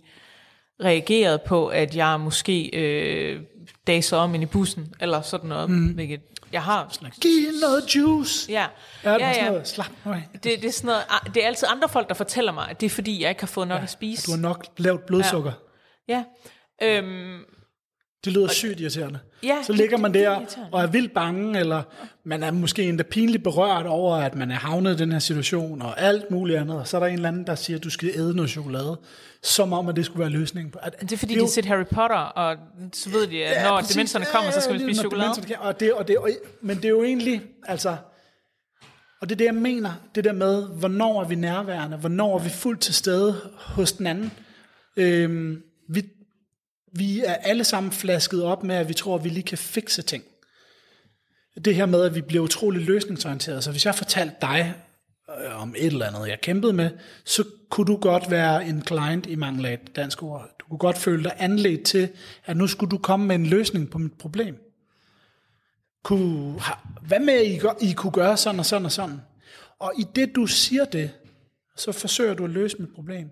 reagerede på, at jeg måske øh, daser om ind i bussen, eller sådan noget, mm. hvilket jeg har.
Giv noget juice.
Ja,
Ja,
ja,
ja,
ja.
Noget. Slap.
Det, det, er sådan noget, ah, det er altid andre folk, der fortæller mig, at det er fordi, jeg ikke har fået nok at spise.
Du har nok lavt blodsukker.
Ja. Øhm,
Det lyder sygt irriterende.
Ja,
så
det-
ligger
det-
man
det er
der og er vildt bange, eller man er måske endda pinligt berørt over, at man er havnet i den her situation, og alt muligt andet. Og så er der en eller anden, der siger, at du skal æde noget chokolade, som om, at det skulle være løsningen. på- At,
det er fordi,
jo-
de har set Harry Potter, og så ved de, at ja, når
præcis.
demenserne kommer, så skal vi
Ja,
spise chokolade.
kan- Og det, og det, og, men det er jo egentlig, altså, og det er det, jeg mener, det der med, hvornår er vi nærværende, hvornår er vi fuldt til stede hos den anden. Øhm, vi, vi er alle sammen flasket op med, at vi tror, at vi lige kan fikse ting. Det her med, at vi bliver utrolig løsningsorienteret. Så hvis jeg fortalte dig øh, om et eller andet, jeg kæmpede med, så kunne du godt være en client i mangel af et dansk ord. Du kunne godt føle dig anledt til, at nu skulle du komme med en løsning på mit problem. Kunne, hvad med, at I, gør- I kunne gøre sådan og sådan og sådan? Og i det, du siger det, så forsøger du at løse mit problem.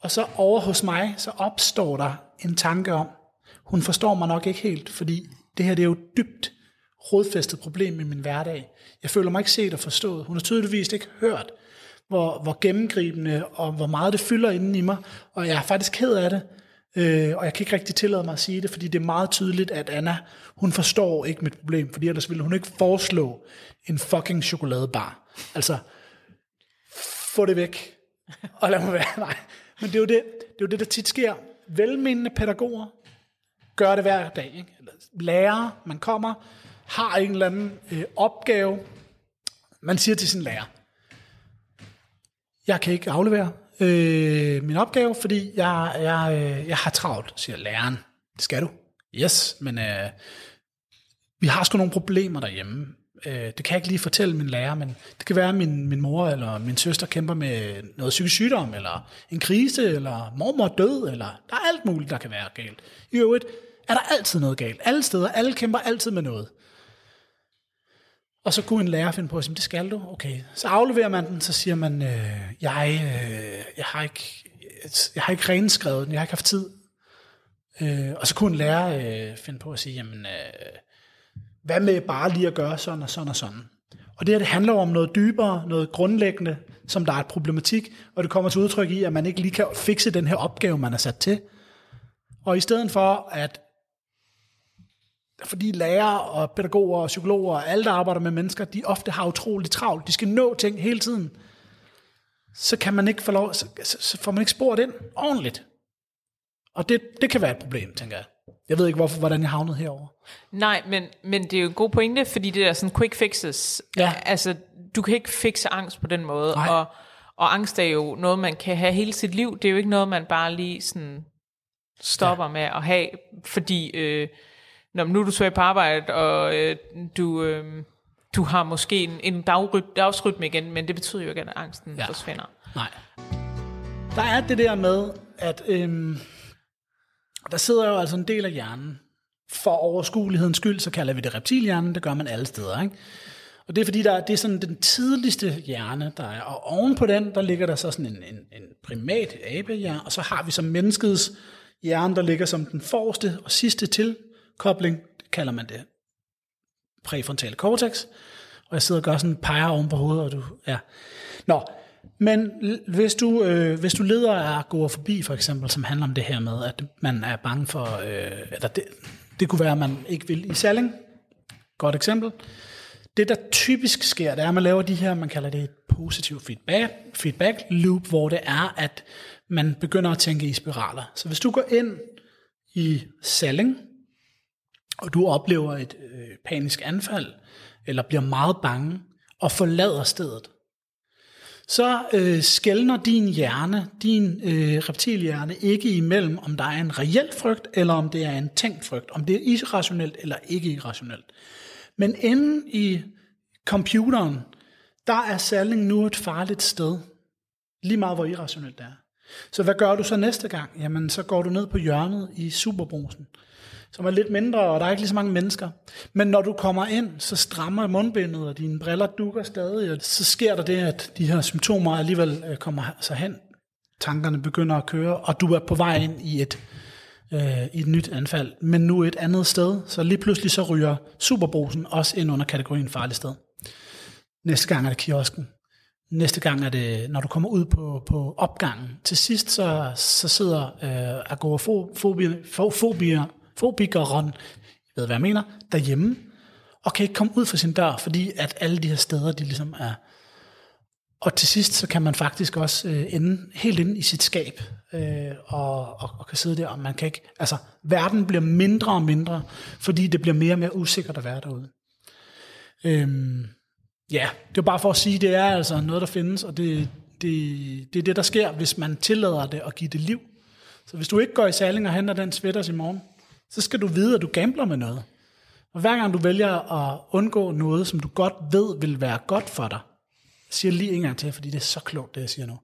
Og så over hos mig, så opstår der en tanke om, hun forstår mig nok ikke helt, fordi det her det er jo dybt rodfæstet problem i min hverdag. Jeg føler mig ikke set og forstået. Hun har tydeligvis ikke hørt, hvor, hvor gennemgribende og hvor meget det fylder inden i mig, og jeg er faktisk ked af det, øh, og jeg kan ikke rigtig tillade mig at sige det, fordi det er meget tydeligt, at Anna, hun forstår ikke mit problem, fordi ellers ville hun ikke foreslå en fucking chokoladebar. Altså, få det væk, og lad mig være. Nej, men det er jo det, det, er jo det der tit sker. Velmenende pædagoger gør det hver dag. Ikke? Eller man kommer, har en eller anden øh, opgave. Man siger til sin lærer, jeg kan ikke aflevere øh, min opgave, fordi jeg, jeg, øh, jeg har travlt, siger læreren. Det skal du. Yes, men øh, vi har sgu nogle problemer derhjemme. Øh, det kan jeg ikke lige fortælle min lærer, men det kan være, at min, min mor eller min søster kæmper med noget psykisk sygdom, eller en krise, eller mormor død, eller der er alt muligt, der kan være galt. I øvrigt er der altid noget galt. Alle steder, alle kæmper altid med noget. Og så kunne en lærer finde på at sige, det skal du, okay. Så afleverer man den, så siger man, øh, jeg, øh, jeg, har ikke, jeg har ikke renskrevet den, jeg har ikke haft tid. Øh, og så kunne en lærer øh, finde på at sige, jamen, øh, hvad med bare lige at gøre sådan og sådan og sådan. Og det her, det handler om noget dybere, noget grundlæggende, som der er et problematik, og det kommer til udtryk i, at man ikke lige kan fikse den her opgave, man er sat til. Og i stedet for, at fordi lærere og pædagoger og psykologer og alle, der arbejder med mennesker, de ofte har utroligt travlt. De skal nå ting hele tiden. Så kan man ikke få lov, så, så, så får man ikke sporet ind ordentligt. Og det, det kan være et problem, tænker jeg. Jeg ved ikke, hvorfor, hvordan jeg havnede herover.
Nej, men, men det er jo en god pointe, fordi det er sådan quick fixes.
Ja.
Altså, du kan ikke fixe angst på den måde.
Nej.
Og, og angst er jo noget, man kan have hele sit liv. Det er jo ikke noget, man bare lige sådan stopper ja. med at have, fordi øh, når nu er du svag på arbejde, og øh, du, øh, du har måske en, en dagryt, dagsrytme igen, men det betyder jo ikke, at angsten ja. Forsvinder.
Nej. Der er det der med, at øhm, der sidder jo altså en del af hjernen. For overskuelighedens skyld, så kalder vi det reptilhjernen. Det gør man alle steder. Ikke? Og det er fordi, der, det er sådan den tidligste hjerne, der er. Og oven på den, der ligger der så sådan en, en, en primat abehjerne, og så har vi så menneskets hjerne, der ligger som den forreste og sidste tilkobling. Det kalder man det præfrontale cortex. Og jeg sidder og gør sådan en peger oven på hovedet, og du, ja. Nå, men hvis du, øh, hvis du leder af går forbi, for eksempel, som handler om det her med, at man er bange for, øh, eller det, det kunne være, at man ikke vil i Salling. Godt eksempel. Det, der typisk sker, det er, at man laver de her, man kalder det et positiv feedback, feedback loop, hvor det er, at man begynder at tænke i spiraler. Så hvis du går ind i Salling, og du oplever et øh, panisk anfald, eller bliver meget bange, og forlader stedet, så øh, skældner din hjerne, din øh, reptilhjerne, ikke imellem, om der er en reel frygt, eller om det er en tænkt frygt, om det er irrationelt eller ikke irrationelt. Men inde i computeren, der er Salling nu et farligt sted, lige meget hvor irrationelt det er. Så hvad gør du så næste gang? Jamen, så går du ned på hjørnet i Superbrusen, som er lidt mindre, og der er ikke lige så mange mennesker. Men når du kommer ind, så strammer mundbindet, og dine briller dukker stadig, og så sker der det, at de her symptomer alligevel øh, kommer sig hen. tankerne begynder at køre, og du er på vej ind i et, øh, i et nyt anfald, men nu et andet sted, så lige pludselig så ryger superbrusen også ind under kategorien farligt sted. Næste gang er det kiosken. Næste gang er det, når du kommer ud på, på opgangen. Til sidst så, så sidder øh, fobikeren, jeg ved hvad jeg mener, derhjemme, og kan ikke komme ud fra sin dør, fordi at alle de her steder, de ligesom er... Og til sidst, så kan man faktisk også øh, ende helt inde i sit skab, øh, og, og, og kan sidde der, og man kan ikke... Altså, verden bliver mindre og mindre, fordi det bliver mere og mere usikkert at være derude. Øhm, ja, det er bare for at sige, det er altså noget, der findes, og det, det, det er det, der sker, hvis man tillader det at give det liv. Så hvis du ikke går i saling og henter den sweaters i morgen, så skal du vide, at du gambler med noget. Og hver gang du vælger at undgå noget, som du godt ved vil være godt for dig, jeg siger lige en gang til, fordi det er så klogt, det jeg siger nu.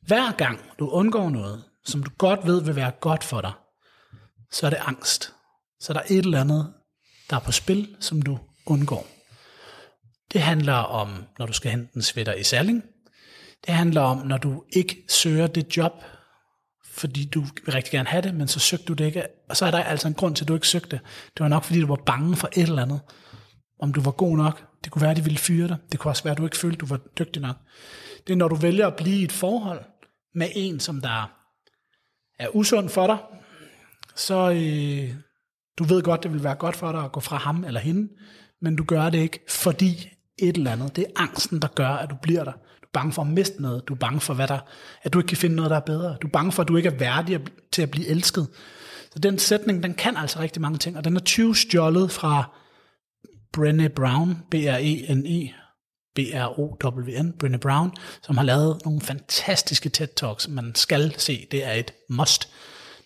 Hver gang du undgår noget, som du godt ved vil være godt for dig, så er det angst. Så er der et eller andet, der er på spil, som du undgår. Det handler om, når du skal hente en sweater i Salling. Det handler om, når du ikke søger det job, fordi du vil rigtig gerne have det, men så søgte du det ikke. Og så er der altså en grund til, at du ikke søgte det. Det var nok, fordi du var bange for et eller andet. Om du var god nok. Det kunne være, at de ville fyre dig. Det kunne også være, at du ikke følte, at du var dygtig nok. Det er, når du vælger at blive i et forhold med en, som der er usund for dig, så øh, du ved godt, det vil være godt for dig at gå fra ham eller hende, men du gør det ikke, fordi et eller andet. Det er angsten, der gør, at du bliver der bange for at miste noget. Du er bange for, hvad der, at du ikke kan finde noget, der er bedre. Du er bange for, at du ikke er værdig til at blive elsket. Så den sætning, den kan altså rigtig mange ting, og den er 20 stjålet fra Brené Brown, B-R-E-N-E, B-R-O-W-N, Brené Brown, som har lavet nogle fantastiske TED-talks, man skal se. Det er et must,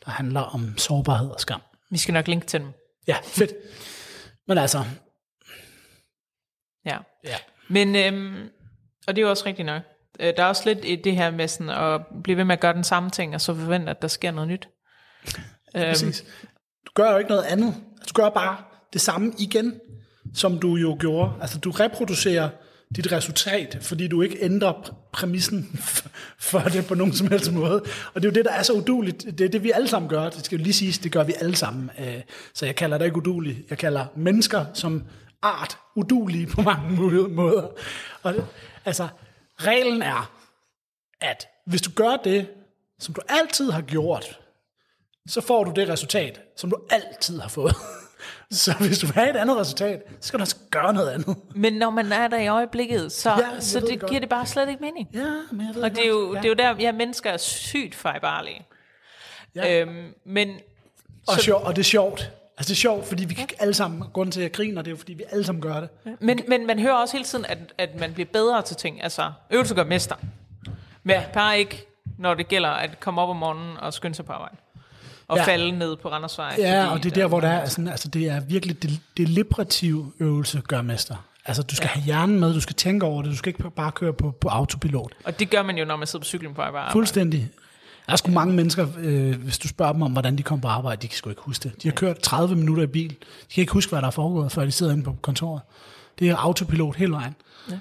der handler om sårbarhed og skam.
Vi skal nok linke til dem.
Ja, fedt. Men altså...
Ja.
Ja.
Men øhm, og det er jo også rigtigt nok. Øh, der er også lidt i det her med sådan at blive ved med at gøre den samme ting, og så forvente, at der sker noget nyt.
Øhm. Præcis. Du gør jo ikke noget andet. Du gør bare det samme igen, som du jo gjorde. Altså du reproducerer dit resultat, fordi du ikke ændrer præmissen for det på nogen som helst måde. Og det er jo det, der er så uduligt. Det er det, vi alle sammen gør. Det skal jo lige siges, det gør vi alle sammen. Øh, så jeg kalder det ikke uduligt. Jeg kalder mennesker som art udulige på mange måder. Og Altså, reglen er, at hvis du gør det, som du altid har gjort, så får du det resultat, som du altid har fået. Så hvis du vil have et andet resultat, så skal du også gøre noget andet.
Men når man er der i øjeblikket, så, ja, så det, det giver det bare slet ikke mening.
Ja, men jeg ved
Og det er, jo, ja. det er jo der, ja, mennesker er sygt fejlbarlige. Ja. Øhm, men,
og, så, sjov, og det er sjovt. Altså det er sjovt, fordi vi kan alle sammen, grund til at jeg griner, det er jo fordi vi alle sammen gør det.
Men, men man hører også hele tiden, at, at man bliver bedre til ting. Altså øvelse gør mester. Men ja. bare ikke, når det gælder at komme op om morgenen og skynde sig på arbejde. Og ja. falde ned på Randersvej.
Ja, og det er der, hvor der er sådan, altså det er virkelig det, liberative øvelse gør mester. Altså du skal ja. have hjernen med, du skal tænke over det, du skal ikke bare køre på, på autopilot.
Og det gør man jo, når man sidder på cyklen på arbejde.
Fuldstændig. Der er sgu mange mennesker, øh, hvis du spørger dem om, hvordan de kom på arbejde, de kan sgu ikke huske det. De har kørt 30 minutter i bil. De kan ikke huske, hvad der er foregået, før de sidder inde på kontoret. Det er autopilot hele vejen. Ja.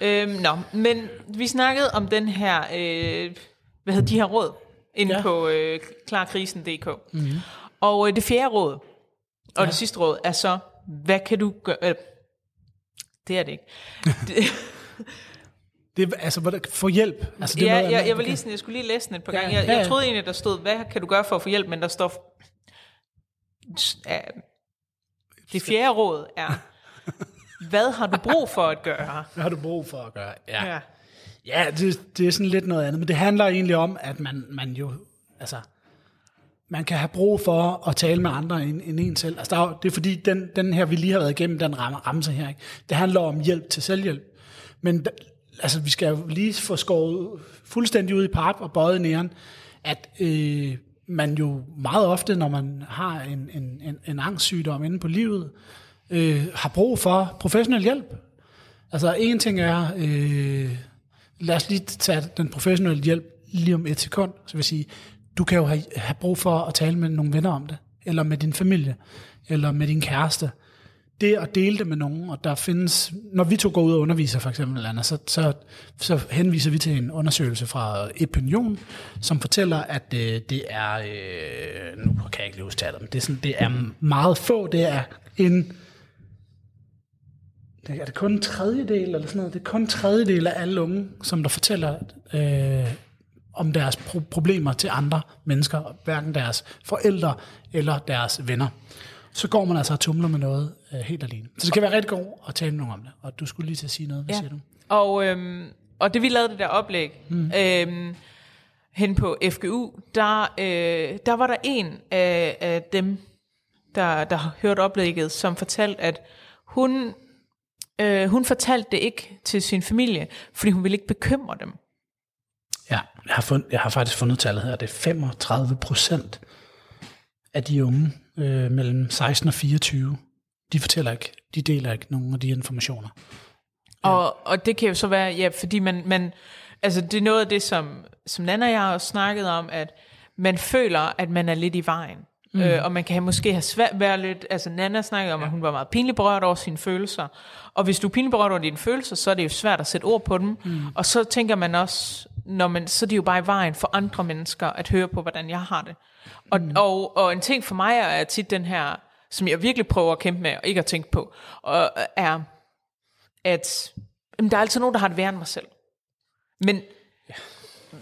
Øhm, nå, men vi snakkede om den her, øh, hvad hedder de her råd, inde ja. på øh, klarkrisen.dk. Mm-hmm. Og øh, det fjerde råd, og ja. det sidste råd, er så, hvad kan du gøre... Øh, det er det ikke.
Det altså, få hjælp. Altså, det
ja, noget, jeg, jeg, var lige sådan, jeg skulle lige læse den et par ja, gange. Jeg, ja, ja. jeg troede egentlig, der stod, hvad kan du gøre for at få hjælp, men der står, ja, det fjerde råd er, hvad har du brug for at gøre?
Hvad har du brug for at gøre? Ja, ja. ja det, det er sådan lidt noget andet, men det handler egentlig om, at man, man jo, altså, man kan have brug for at tale med andre end, end en selv. Altså, der, det er fordi, den, den her, vi lige har været igennem, den rammer, rammer her, ikke? det handler om hjælp til selvhjælp. Men altså vi skal jo lige få skåret fuldstændig ud i pap og bøjet næren, at øh, man jo meget ofte, når man har en, en, en, en angstsygdom inde på livet, øh, har brug for professionel hjælp. Altså en ting er, øh, lad os lige tage den professionelle hjælp lige om et sekund, så vil sige, du kan jo have, have brug for at tale med nogle venner om det, eller med din familie, eller med din kæreste det at dele det med nogen, og der findes, når vi to går ud og underviser for eksempel, eller så, så, så henviser vi til en undersøgelse fra Opinion, som fortæller, at øh, det er, øh, nu kan jeg ikke lige huske men det er, sådan, det er meget få, det er en, det er det kun en tredjedel eller sådan noget, det er kun en tredjedel af alle unge, som der fortæller øh, om deres pro- problemer til andre mennesker, hverken deres forældre eller deres venner så går man altså og tumler med noget øh, helt alene. Så det kan være rigtig godt at tale med nogen om det. Og du skulle lige til at sige noget. Hvad ja. siger du?
Og, øhm, og det vi lavede det der oplæg, mm. øhm, hen på FGU, der, øh, der var der en af, af dem, der, der hørte oplægget, som fortalte, at hun, øh, hun fortalte det ikke til sin familie, fordi hun ville ikke bekymre dem.
Ja, jeg har, fund, jeg har faktisk fundet tallet her. Det er 35 procent af de unge, øh, mellem 16 og 24, de fortæller ikke, de deler ikke nogen af de informationer.
Ja. Og, og det kan jo så være, ja, fordi man, man altså det er noget af det, som, som Nana og jeg har snakket om, at man føler, at man er lidt i vejen. Mm. Øh, og man kan måske have svært være lidt, altså Nana snakkede om, ja. at hun var meget pinligt berørt over sine følelser. Og hvis du er pinligt berørt over dine følelser, så er det jo svært at sætte ord på dem. Mm. Og så tænker man også, når man, så er det jo bare i vejen for andre mennesker at høre på, hvordan jeg har det. Og, mm. og, og en ting for mig er tit den her, som jeg virkelig prøver at kæmpe med, og ikke at tænke på, og er, at jamen, der er altid nogen, der har det værre end mig selv. Men, ja.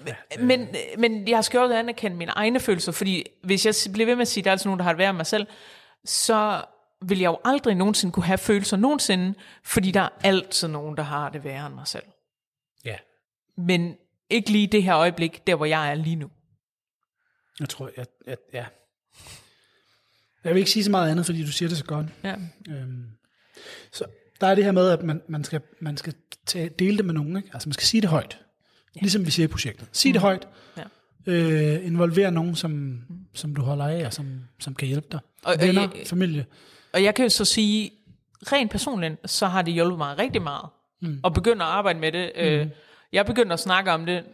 Ja, men, men jeg skal også anerkende mine egne følelser, fordi hvis jeg bliver ved med at sige, at der er altid nogen, der har det værre end mig selv, så vil jeg jo aldrig nogensinde kunne have følelser nogensinde, fordi der er altid nogen, der har det værre end mig selv.
Ja.
Men ikke lige det her øjeblik, der hvor jeg er lige nu.
Jeg tror, jeg, jeg, ja. Jeg vil ikke sige så meget andet, fordi du siger det så godt.
Ja.
Øhm, så der er det her med, at man, man skal, man skal tage, dele det med nogen. Ikke? Altså man skal sige det højt. Ja. Ligesom vi siger i projektet. Sig mm. det højt. Ja. Øh, involvere nogen, som, mm. som du holder af, og som, som kan hjælpe dig. Og, Venner, og jeg, familie.
Og jeg kan jo så sige, rent personligt, så har det hjulpet mig rigtig meget. Mm. At begynde at arbejde med det. Øh, mm. Jeg begyndte at snakke om det.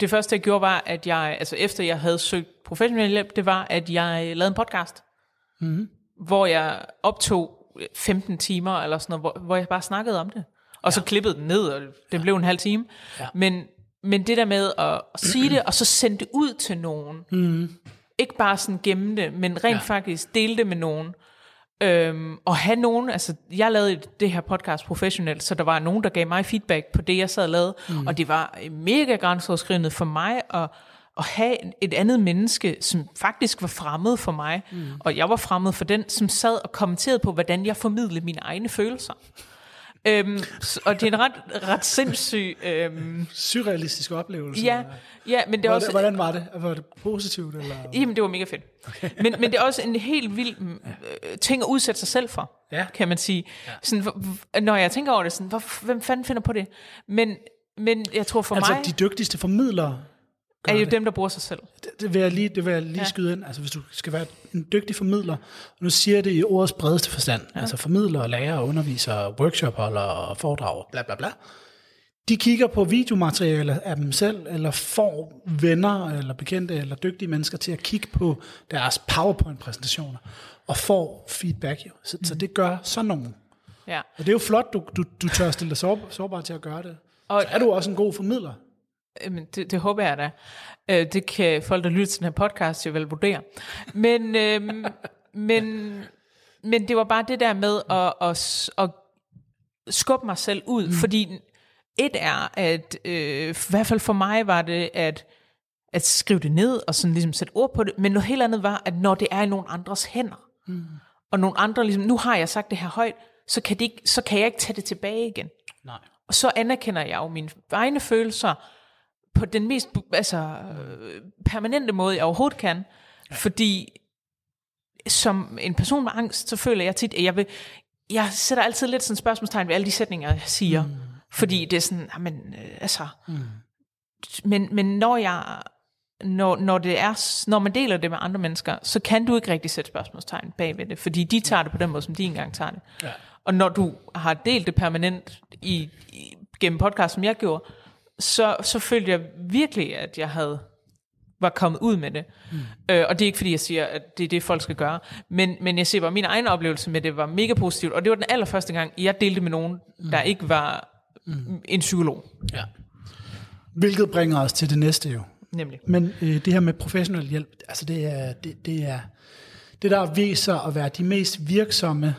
Det første, jeg gjorde, var, at jeg, altså efter jeg havde søgt professionel hjælp, det var, at jeg lavede en podcast, mm. hvor jeg optog 15 timer, eller sådan noget, hvor, hvor jeg bare snakkede om det. Og ja. så klippede den ned, og det ja. blev en halv time. Ja. Men, men det der med at, at sige det, og så sende det ud til nogen, mm. ikke bare sådan gemme det, men rent ja. faktisk dele det med nogen, Øhm, og have nogen, altså jeg lavede det her podcast professionelt, så der var nogen, der gav mig feedback på det, jeg sad og lavede, mm. og det var mega grænseoverskridende for mig at, at have et andet menneske, som faktisk var fremmed for mig, mm. og jeg var fremmed for den, som sad og kommenterede på, hvordan jeg formidlede mine egne følelser. Øhm, og det er en ret, ret sindssyg... Øhm,
Surrealistisk oplevelse.
Ja, ja men det er
også... Hvordan var det? Var det positivt? Eller?
Jamen, det var mega fedt. Okay. men, men det er også en helt vild øh, ting at udsætte sig selv for, ja. kan man sige. Ja. Sådan, når jeg tænker over det, sådan, hvor, hvem fanden finder på det? Men, men jeg tror for
altså,
mig...
Altså de dygtigste formidlere
er jo det. dem, der bruger sig selv.
Det, det vil jeg lige, det vil jeg lige ja. skyde ind. Altså hvis du skal være en dygtig formidler, og nu siger jeg det i ordets bredeste forstand, ja. altså formidler, lærer, underviser, workshopholder og foredrag, bla bla bla, de kigger på videomateriale af dem selv, eller får venner, eller bekendte, eller dygtige mennesker til at kigge på deres PowerPoint-præsentationer, og får feedback. Jo. Så, mm. så det gør sådan nogen.
Ja.
Og det er jo flot, du, du, du tør stille dig sårbar, sårbar til at gøre det. Og, så er du også en god formidler.
Jamen, det, det håber jeg da. Øh, det kan folk, der lytter til den her podcast, jo vel vurdere. Men, øh, men, men det var bare det der med at, at, at skubbe mig selv ud, mm. fordi et er, at øh, i hvert fald for mig var det, at at skrive det ned og sådan ligesom sætte ord på det, men noget helt andet var, at når det er i nogen andres hænder, mm. og nogle andre ligesom, nu har jeg sagt det her højt, så kan, det ikke, så kan jeg ikke tage det tilbage igen.
Nej.
Og så anerkender jeg jo mine egne følelser, på den mest altså, permanente måde, jeg overhovedet kan. Ja. Fordi som en person med angst, så føler jeg tit, at jeg vil, jeg sætter altid lidt sådan spørgsmålstegn ved alle de sætninger, jeg siger. Mm. Fordi det er sådan, men øh, altså, mm. men, men når jeg, når, når, det er, når man deler det med andre mennesker, så kan du ikke rigtig sætte spørgsmålstegn bagved det, fordi de tager det på den måde, som de engang tager det. Ja. Og når du har delt det permanent i, i, gennem podcast, som jeg gjorde, så, så følte jeg virkelig, at jeg havde var kommet ud med det. Mm. Øh, og det er ikke fordi, jeg siger, at det er det, folk skal gøre. Men, men jeg siger bare, min egen oplevelse med det var mega positivt. Og det var den allerførste gang, jeg delte med nogen, mm. der ikke var mm. en psykolog.
Ja. Hvilket bringer os til det næste jo.
Nemlig.
Men øh, det her med professionel hjælp, altså det er, det, det er det, der viser at være de mest virksomme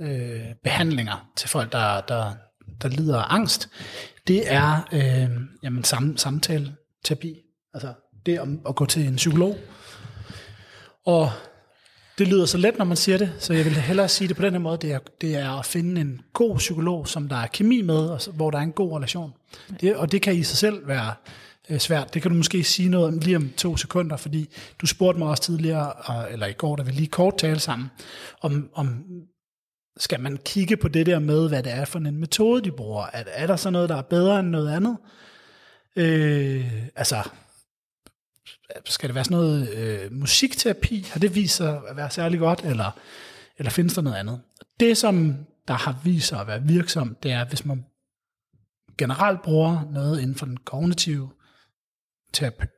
øh, behandlinger til folk, der, der, der lider af angst, det er øh, jamen, sam, samtale-terapi. Altså det om at gå til en psykolog. Og det lyder så let, når man siger det, så jeg vil hellere sige det på den her måde. Det er, det er at finde en god psykolog, som der er kemi med, og hvor der er en god relation. Det, og det kan i sig selv være øh, svært. Det kan du måske sige noget om lige om to sekunder, fordi du spurgte mig også tidligere, eller i går, da vi lige kort tale sammen, om, om skal man kigge på det der med, hvad det er for en metode, de bruger. Er, er der så noget, der er bedre end noget andet? Øh, altså, skal det være sådan noget øh, musikterapi? Har det vist sig at være særlig godt, eller, eller findes der noget andet? Det, som der har vist sig at være virksomt, det er, hvis man generelt bruger noget inden for den kognitive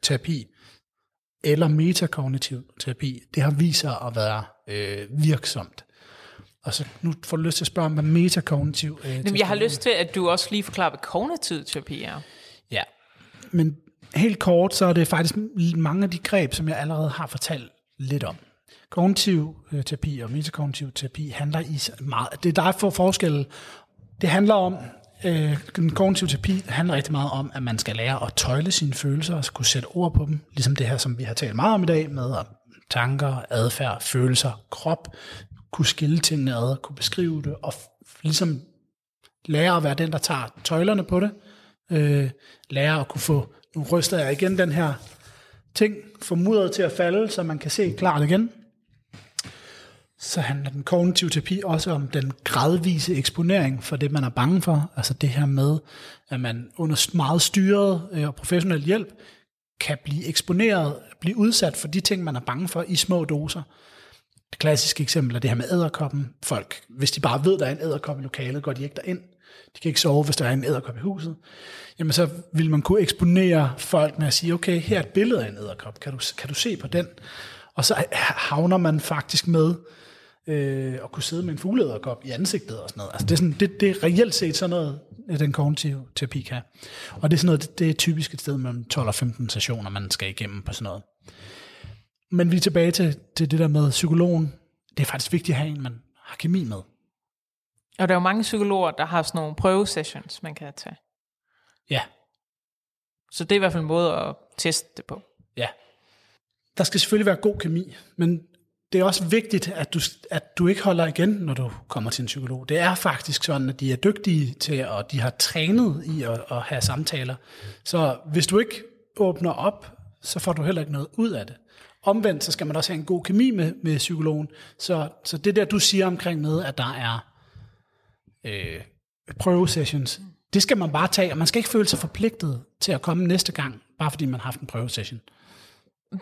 terapi, eller metakognitiv terapi, det har vist sig at være øh, virksomt. Og så nu får du lyst til at spørge om, hvad metakognitiv øh,
Jamen, Jeg har lyst til, at du også lige forklarer, hvad kognitiv terapi er.
Ja, men helt kort, så er det faktisk mange af de greb, som jeg allerede har fortalt lidt om. Kognitiv øh, terapi og metakognitiv terapi handler i meget, det er der for forskel. Det handler om, øh, den kognitive terapi handler rigtig meget om, at man skal lære at tøjle sine følelser og kunne sætte ord på dem, ligesom det her, som vi har talt meget om i dag, med tanker, adfærd, følelser, krop, kunne skille tingene ad, kunne beskrive det, og ligesom lære at være den, der tager tøjlerne på det, øh, lære at kunne få nu ryster jeg igen den her ting, formodet til at falde, så man kan se klart igen. Så handler den kognitive terapi også om den gradvise eksponering for det, man er bange for. Altså det her med, at man under meget styret øh, og professionel hjælp kan blive eksponeret, blive udsat for de ting, man er bange for i små doser. Det klassiske eksempel er det her med æderkoppen. Folk, hvis de bare ved, der er en æderkop i lokalet, går de ikke derind de kan ikke sove, hvis der er en æderkop i huset, jamen så vil man kunne eksponere folk med at sige, okay, her er et billede af en æderkop, kan du, kan du se på den? Og så havner man faktisk med øh, at kunne sidde med en fuglederkop i ansigtet og sådan noget. Altså det er, sådan, det, det er reelt set sådan noget, øh, den kognitive terapi kan. Og det er sådan noget, det, det er typisk et sted mellem 12 og 15 sessioner, man skal igennem på sådan noget. Men vi er tilbage til, til det der med psykologen. Det er faktisk vigtigt at have en, man har kemi med.
Og der er jo mange psykologer, der har sådan nogle prøvesessions, man kan tage.
Ja.
Så det er i hvert fald en måde at teste det på.
Ja. Der skal selvfølgelig være god kemi, men det er også vigtigt, at du, at du ikke holder igen, når du kommer til en psykolog. Det er faktisk sådan, at de er dygtige til, og de har trænet i at, at have samtaler. Så hvis du ikke åbner op, så får du heller ikke noget ud af det. Omvendt, så skal man også have en god kemi med, med psykologen. Så, så det der, du siger omkring med, at der er øh, prøvesessions. Det skal man bare tage, og man skal ikke føle sig forpligtet til at komme næste gang, bare fordi man har haft en prøvesession.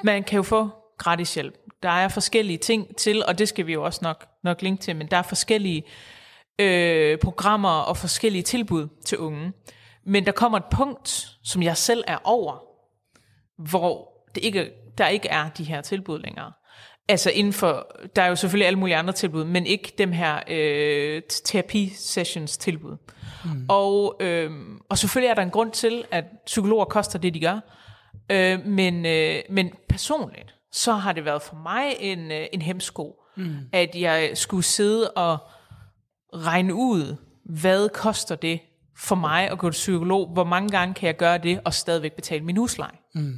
Man kan jo få gratis hjælp. Der er forskellige ting til, og det skal vi jo også nok, nok linke til, men der er forskellige øh, programmer og forskellige tilbud til unge. Men der kommer et punkt, som jeg selv er over, hvor det ikke, der ikke er de her tilbud længere. Altså inden for, der er jo selvfølgelig alle mulige andre tilbud, men ikke dem her øh, terapi-sessions tilbud. Mm. Og, øh, og selvfølgelig er der en grund til, at psykologer koster det, de gør. Øh, men, øh, men personligt, så har det været for mig en, øh, en hemsko, mm. at jeg skulle sidde og regne ud, hvad koster det for mig at gå til psykolog, hvor mange gange kan jeg gøre det og stadigvæk betale min husleje. Mm.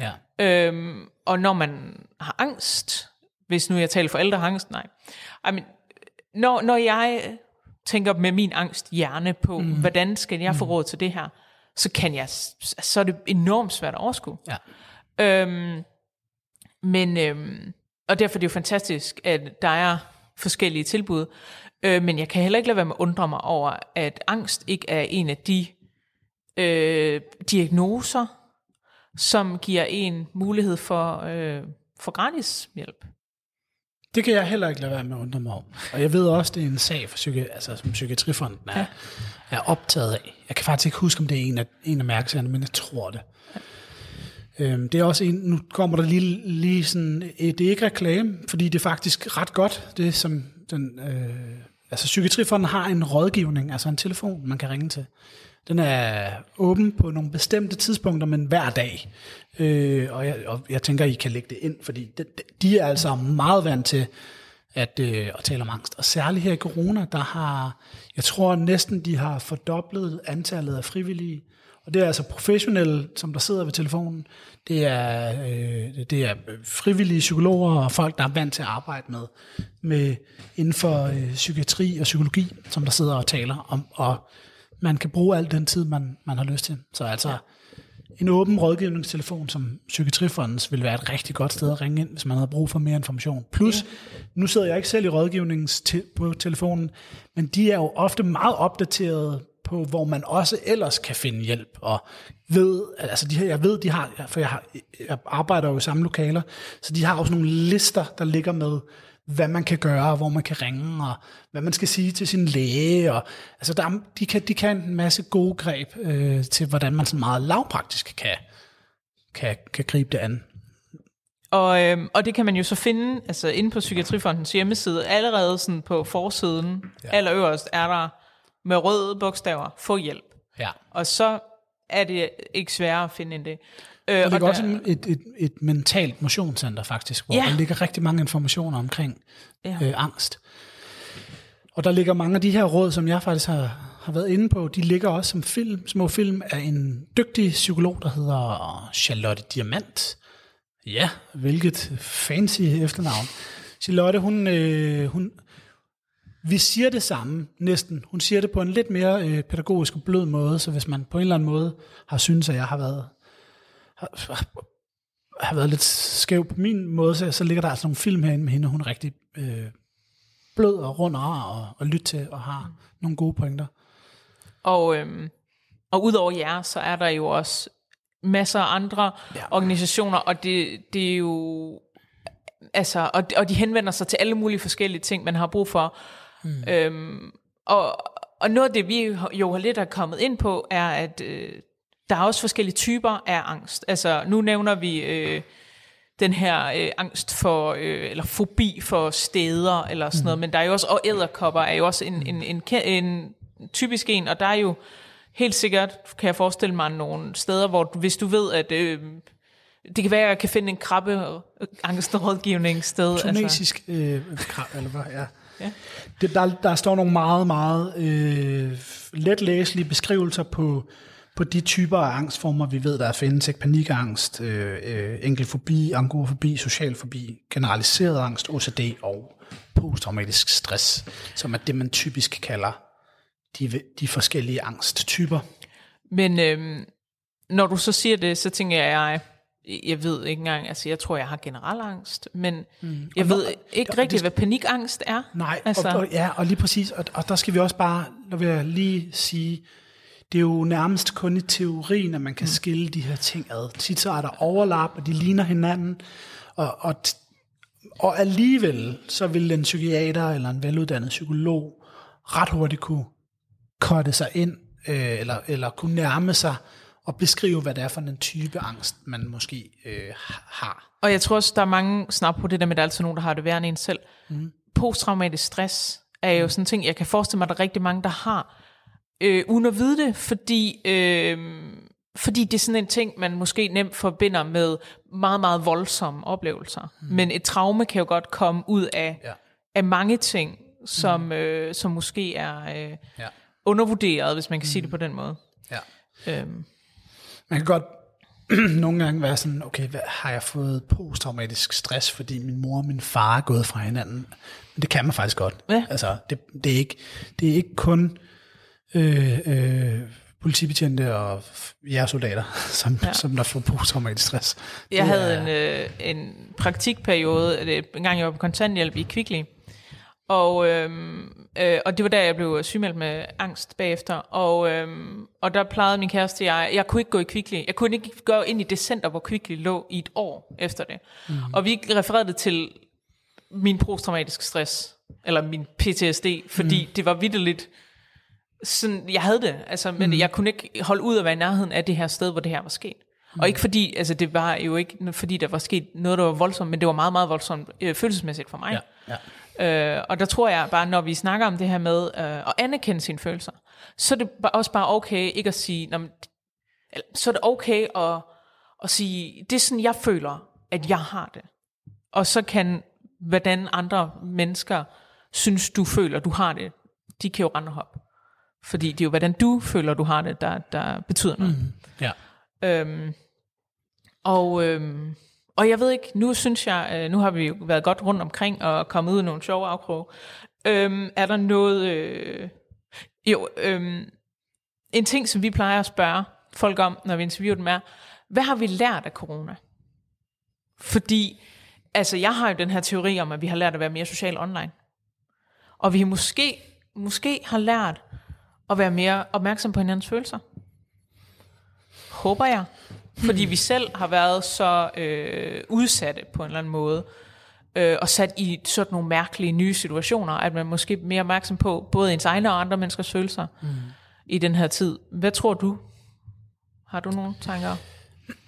Ja. Øhm, og når man har angst, hvis nu jeg taler for ældre angst, nej. I mean, når, når jeg tænker med min angst hjerne på, mm. hvordan skal jeg få mm. råd til det her, så kan jeg, så er det enormt svært at overskue. Ja. Øhm, men, øhm, og derfor er det jo fantastisk, at der er forskellige tilbud, øh, men jeg kan heller ikke lade være med at undre mig over, at angst ikke er en af de øh, diagnoser, som giver en mulighed for, øh, for gratis hjælp.
Det kan jeg heller ikke lade være med at undre mig om. Og jeg ved også, det er en sag, for psyki- altså, som Psykiatrifonden er, ja. er optaget af. Jeg kan faktisk ikke huske, om det er en af, en af mærkesagerne, men jeg tror det. Øhm, det er også en, nu kommer der lige, lige sådan, det er ikke reklame, fordi det er faktisk ret godt, det som den, øh, altså Psykiatrifonden har en rådgivning, altså en telefon, man kan ringe til. Den er åben på nogle bestemte tidspunkter, men hver dag. Øh, og, jeg, og jeg tænker, I kan lægge det ind, fordi de, de er altså meget vant til at, øh, at tale om angst. Og særligt her i corona, der har, jeg tror næsten, de har fordoblet antallet af frivillige. Og det er altså professionelle, som der sidder ved telefonen. Det er, øh, det er frivillige psykologer og folk, der er vant til at arbejde med, med inden for øh, psykiatri og psykologi, som der sidder og taler om. Og man kan bruge al den tid, man, man har lyst til. Så altså, ja. en åben rådgivningstelefon som Psykiatrifondens vil være et rigtig godt sted at ringe ind, hvis man har brug for mere information. Plus, ja. nu sidder jeg ikke selv i rådgivnings på telefonen, men de er jo ofte meget opdateret på, hvor man også ellers kan finde hjælp, og ved, altså de her, jeg ved, de har, for jeg, har, jeg arbejder jo i samme lokaler, så de har også nogle lister, der ligger med, hvad man kan gøre, hvor man kan ringe, og hvad man skal sige til sin læge. Og, altså der, de, kan, de kan en masse gode greb øh, til, hvordan man så meget lavpraktisk kan, kan, kan gribe det an.
Og, øhm, og det kan man jo så finde altså inde på Psykiatrifondens hjemmeside, allerede sådan på forsiden, ja. allerøverst er der med røde bogstaver, få hjælp.
Ja.
Og så er det ikke sværere at finde end det.
Øh, og det er også der, et, et, et mentalt motionscenter faktisk, hvor ja. der ligger rigtig mange informationer omkring ja. øh, angst. Og der ligger mange af de her råd, som jeg faktisk har, har været inde på, de ligger også som film, små film af en dygtig psykolog, der hedder Charlotte Diamant. Ja, hvilket fancy efternavn. Charlotte, hun, øh, hun, vi siger det samme næsten. Hun siger det på en lidt mere øh, pædagogisk og blød måde, så hvis man på en eller anden måde har syntes, at jeg har været har, har været lidt skæv på min måde, så, så ligger der altså nogle film herinde med hende, og hun er rigtig øh, blød og rund og rar og, og lytte til, og har mm. nogle gode pointer.
Og, øhm, og udover jer, så er der jo også masser af andre ja. organisationer, og det, det er jo altså, og, og de henvender sig til alle mulige forskellige ting, man har brug for. Mm. Øhm, og, og noget af det, vi jo lidt er kommet ind på, er, at øh, der er også forskellige typer af angst. Altså, nu nævner vi øh, den her øh, angst for, øh, eller fobi for steder, eller sådan mm. noget, men der er jo også, og æderkopper er jo også en, en, en, en, typisk en, og der er jo helt sikkert, kan jeg forestille mig, nogle steder, hvor hvis du ved, at øh, det kan være, at jeg kan finde en krabbe angstrådgivningssted.
Tunesisk altså. øh, krabbe, eller hvad, ja. ja. Det, der, der står nogle meget, meget øh, letlæselige beskrivelser på på de typer af angstformer, vi ved, der findes. Ikke? Panikangst, øh, øh, enkelfobi, angofobi, social fobi, generaliseret angst, OCD og posttraumatisk stress, som er det, man typisk kalder de, de forskellige angsttyper.
Men øh, når du så siger det, så tænker jeg, jeg ved ikke engang, altså jeg tror, jeg har generel angst, men mm. jeg og ved når, ikke rigtigt, hvad panikangst er.
Nej, altså. og, og, ja, og lige præcis, og, og der skal vi også bare, der vil jeg lige sige, det er jo nærmest kun i teorien, at man kan mm. skille de her ting ad. Tit så er der overlap, og de ligner hinanden, og, og, og alligevel så vil en psykiater eller en veluddannet psykolog ret hurtigt kunne korte sig ind, øh, eller, eller kunne nærme sig og beskrive, hvad det er for en type angst, man måske øh, har.
Og jeg tror også, der er mange snart på det der med, at der er altid nogen, der har det værre end en selv. Mm. Posttraumatisk stress er jo mm. sådan en ting, jeg kan forestille mig, at der er rigtig mange, der har, øh, uden at vide det, fordi, øh, fordi det er sådan en ting, man måske nemt forbinder med meget, meget voldsomme oplevelser. Mm. Men et traume kan jo godt komme ud af, ja. af mange ting, som, mm. øh, som måske er øh, ja. undervurderet, hvis man kan mm. sige det på den måde.
Ja. Øhm. Man kan godt nogle gange være sådan, okay, hvad, har jeg fået posttraumatisk stress, fordi min mor og min far er gået fra hinanden? Men det kan man faktisk godt. Ja. Altså, det, det, er ikke, det er ikke kun øh, øh, politibetjente og jægersoldater, som, ja. som der får posttraumatisk stress.
Jeg det havde er... en, øh, en praktikperiode, en gang jeg var på kontanthjælp i Kvickly, og, øhm, øh, og det var der, jeg blev sygemeldt med angst bagefter. Og, øhm, og der plejede min kæreste, jeg, jeg kunne ikke gå i Kvickly. Jeg kunne ikke gå ind i det center, hvor Kvickly lå i et år efter det. Mm. Og vi refererede det til min posttraumatiske stress, eller min PTSD, fordi mm. det var vidderligt sådan, jeg havde det, altså, men mm. jeg kunne ikke holde ud at være i nærheden af det her sted, hvor det her var sket. Og ikke fordi, altså det var jo ikke fordi, der var sket noget, der var voldsomt, men det var meget, meget voldsomt øh, følelsesmæssigt for mig.
Ja, ja.
Øh, og der tror jeg bare, når vi snakker om det her med øh, at anerkende sine følelser, så er det også bare okay ikke at sige, "Nå, men, eller, så er det okay at, at sige, det er sådan, jeg føler, at jeg har det. Og så kan, hvordan andre mennesker synes, du føler, du har det, de kan jo rende op. Fordi det er jo, hvordan du føler, du har det, der, der betyder noget. Mm.
Ja.
Øhm, og, øhm, og jeg ved ikke, nu synes jeg, øh, nu har vi jo været godt rundt omkring og kommet ud i nogle sjove afkrog. Øhm, er der noget, øh, jo, øhm, en ting, som vi plejer at spørge folk om, når vi interviewer dem er, hvad har vi lært af corona? Fordi, altså jeg har jo den her teori om, at vi har lært at være mere social online. Og vi måske, måske har lært at være mere opmærksom på hinandens følelser. Håber jeg. Fordi vi selv har været så øh, udsatte på en eller anden måde, øh, og sat i sådan nogle mærkelige nye situationer, at man måske er mere opmærksom på både ens egne og andre menneskers følelser mm. i den her tid. Hvad tror du? Har du nogle tanker?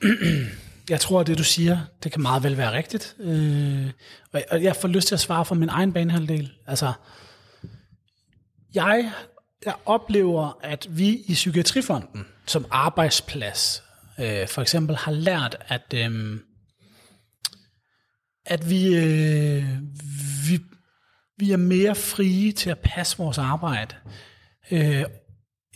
Jeg tror, at det du siger, det kan meget vel være rigtigt. Øh, og jeg- og jeg får lyst til at svare for min egen banehalvdel. Altså, jeg, jeg oplever, at vi i Psykiatrifonden som arbejdsplads øh, for eksempel har lært, at, øh, at vi, øh, vi, vi er mere frie til at passe vores arbejde, øh,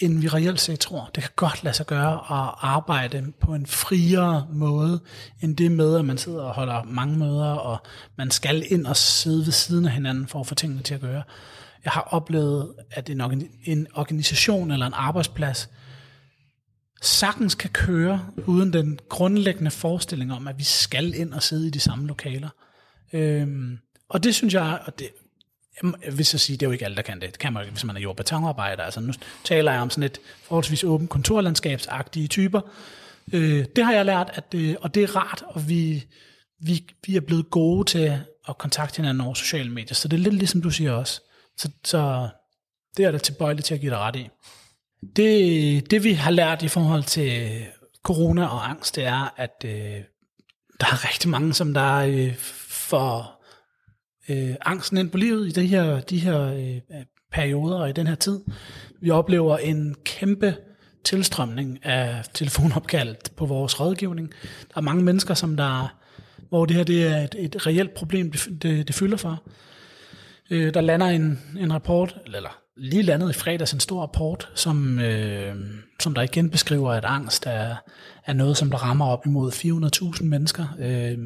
end vi reelt set tror. Det kan godt lade sig gøre at arbejde på en friere måde, end det med, at man sidder og holder mange møder, og man skal ind og sidde ved siden af hinanden for at få tingene til at gøre. Jeg har oplevet, at en, organi- en organisation eller en arbejdsplads sagtens kan køre uden den grundlæggende forestilling om, at vi skal ind og sidde i de samme lokaler. Øhm, og det synes jeg, og det, jeg vil så sige, det er jo ikke alle, der kan det. Det kan man hvis man er jord- betonarbejder. Altså, nu taler jeg om sådan et forholdsvis åbent kontorlandskabsagtige typer. Øh, det har jeg lært, at det, og det er rart, og vi, vi, vi er blevet gode til at kontakte hinanden over sociale medier. Så det er lidt ligesom du siger også. Så, så det er der tilbøjeligt til at give dig ret i. Det, det vi har lært i forhold til corona og angst, det er, at øh, der er rigtig mange, som der øh, får øh, angsten ind på livet i de her, de her øh, perioder og i den her tid. Vi oplever en kæmpe tilstrømning af telefonopkald på vores rådgivning. Der er mange mennesker, som der, hvor det her det er et, et reelt problem, det, det, det fylder for. Øh, der lander en, en rapport, eller lige landet i fredags en stor rapport, som, øh, som der igen beskriver, at angst er, er noget, som der rammer op imod 400.000 mennesker. Øh,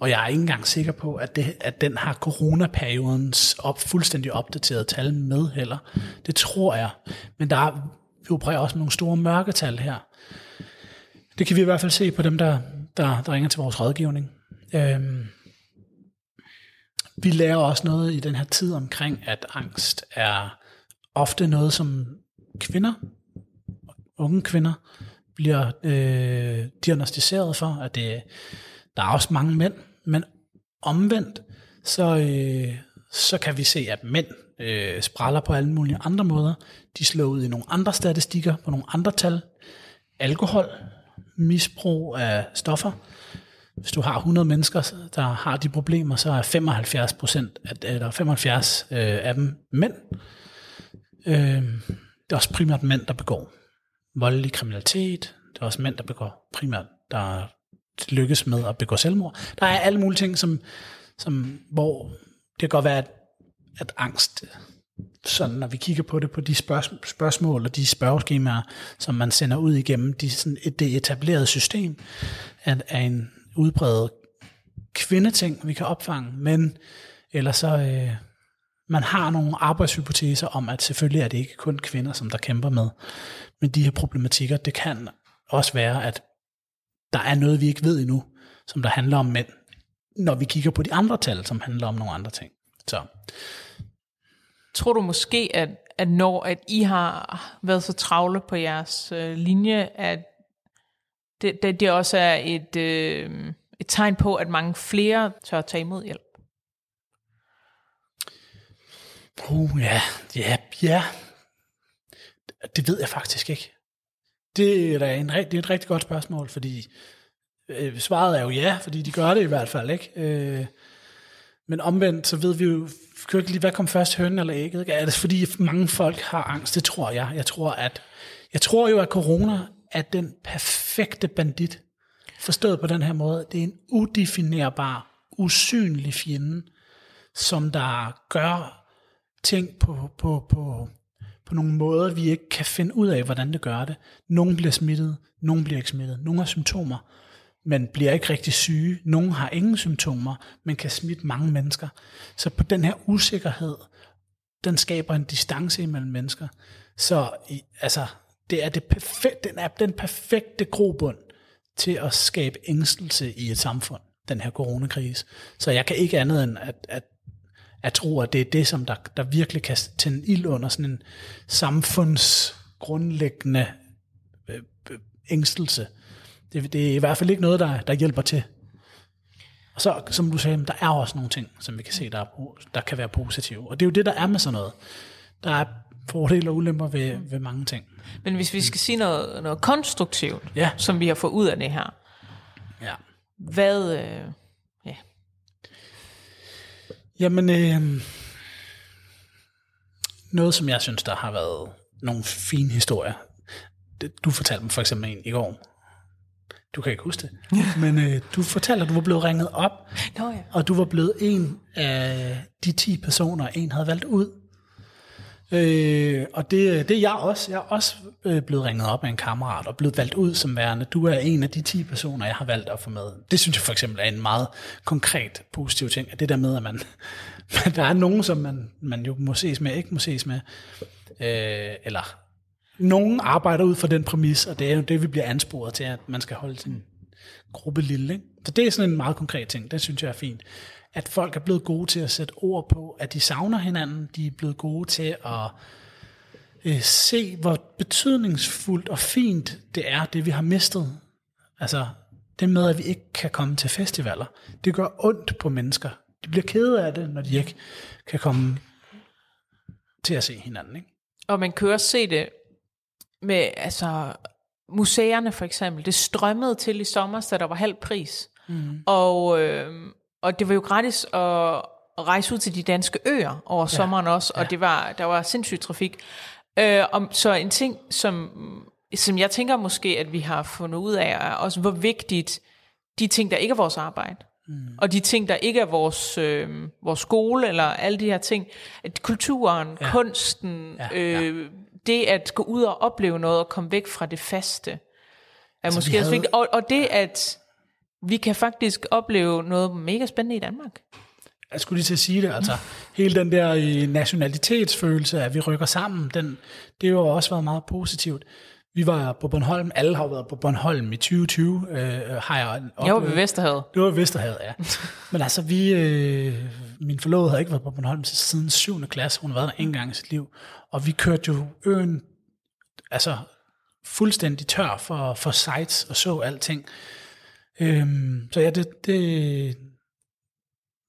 og jeg er ikke engang sikker på, at, det, at den har coronaperiodens op, fuldstændig opdateret tal med heller. Det tror jeg. Men der er, vi opererer også med nogle store mørketal her. Det kan vi i hvert fald se på dem, der, der, der ringer til vores rådgivning. Øh, vi lærer også noget i den her tid omkring, at angst er ofte noget, som kvinder, unge kvinder, bliver øh, diagnostiseret for, at det, der er også mange mænd, men omvendt, så, øh, så kan vi se, at mænd øh, spræller på alle mulige andre måder. De slår ud i nogle andre statistikker, på nogle andre tal. Alkohol, misbrug af stoffer. Hvis du har 100 mennesker, der har de problemer, så er 75 procent, eller 75 øh, af dem mænd. Øh, det er også primært mænd, der begår voldelig kriminalitet. Det er også mænd, der begår primært, der lykkes med at begå selvmord. Der er alle mulige ting, som, som hvor det kan godt være, at, at angst, sådan når vi kigger på det, på de spørg- spørgsmål og de spørgeskemaer, som man sender ud igennem de, sådan, det etablerede system, at at en udbredet kvindeting, vi kan opfange, men eller så, øh, man har nogle arbejdshypoteser om, at selvfølgelig er det ikke kun kvinder, som der kæmper med, med de her problematikker. Det kan også være, at der er noget, vi ikke ved endnu, som der handler om mænd, når vi kigger på de andre tal, som handler om nogle andre ting. Så
Tror du måske, at, at når at I har været så travle på jeres øh, linje, at det, det, det også er et, øh, et tegn på, at mange flere tør tage imod hjælp?
Uh, ja, ja, ja. Det ved jeg faktisk ikke. Det er da en, det er et rigtig godt spørgsmål, fordi øh, svaret er jo ja, fordi de gør det i hvert fald, ikke? Øh, men omvendt, så ved vi jo, kan ikke lige, hvad kom først, hønen eller ægget? Ikke? Er det fordi mange folk har angst? Det tror jeg. Jeg tror, at, jeg tror jo, at corona er den perfekte bandit. Forstået på den her måde. Det er en udefinerbar, usynlig fjende, som der gør ting på, på, på, på nogle måder, vi ikke kan finde ud af, hvordan det gør det. Nogle bliver smittet, nogle bliver ikke smittet. Nogle har symptomer, men bliver ikke rigtig syge. Nogle har ingen symptomer, men kan smitte mange mennesker. Så på den her usikkerhed, den skaber en distance imellem mennesker. Så altså, det er det perfekte, den er den perfekte grobund til at skabe ængstelse i et samfund, den her coronakrise. Så jeg kan ikke andet end at, at, at tro, at det er det, som der, der virkelig kan tænde ild under sådan en samfundsgrundlæggende øh, øh, ængstelse. Det, det er i hvert fald ikke noget, der, der hjælper til. Og så, som du sagde, der er også nogle ting, som vi kan se, der, er, der kan være positive. Og det er jo det, der er med sådan noget. Der er fordele og ulemper ved, ved mange ting.
Men hvis vi skal sige noget, noget konstruktivt,
Ja.
som vi har fået ud af det her,
Ja.
hvad... Øh, ja.
Jamen, øh, noget som jeg synes, der har været nogle fine historier. Du fortalte mig for eksempel en i går. Du kan ikke huske det. Men øh, du fortalte, at du var blevet ringet op,
Nå ja.
og du var blevet en af de 10 personer, en havde valgt ud. Øh, og det, det er jeg også. Jeg er også øh, blevet ringet op af en kammerat og blevet valgt ud som værende. Du er en af de 10 personer, jeg har valgt at få med. Det synes jeg for eksempel er en meget konkret positiv ting. At det der med, at man, der er nogen, som man, man jo må ses med, ikke må ses med. Øh, eller nogen arbejder ud fra den præmis, og det er jo det, vi bliver ansporet til, at man skal holde sin gruppe lille. Ikke? Så det er sådan en meget konkret ting. Det synes jeg er fint. At folk er blevet gode til at sætte ord på, at de savner hinanden. De er blevet gode til at øh, se, hvor betydningsfuldt og fint det er, det vi har mistet. Altså, det med, at vi ikke kan komme til festivaler. Det gør ondt på mennesker. De bliver kede af det, når de ikke kan komme til at se hinanden. Ikke?
Og man kan også se det med, altså, museerne for eksempel. Det strømmede til i sommer, da der var halv pris. Mm. Og, øh, og det var jo gratis at, at rejse ud til de danske øer over ja. sommeren også, og det var, der var sindssyg trafik. Øh, om, så en ting, som, som jeg tænker måske, at vi har fundet ud af, er også, hvor vigtigt de ting, der ikke er vores arbejde, mm. og de ting, der ikke er vores, øh, vores skole, eller alle de her ting, at kulturen, ja. kunsten,
Ja,
ja, øh, det at gå ud og opleve noget, og komme væk fra det faste, er
Altså,
måske
vi
også
havde-
vigtigt. Og, og det, at vi kan faktisk opleve noget mega spændende i Danmark.
jeg skulle lige til at sige det, altså hele den der øh, nationalitetsfølelse, at vi rykker sammen, den, det har jo også været meget positivt. Vi var på Bornholm, alle har været på Bornholm i 2020, øh, har jeg
Jeg var ved
oplevet.
Vesterhavet.
Det var Vesterhavet, ja. Men altså, vi, øh, min forlovede havde ikke været på Bornholm siden 7. klasse. Hun har været der en gang i sit liv. Og vi kørte jo øen altså, fuldstændig tør for, for sites og så alting. Øhm, så ja, det, det,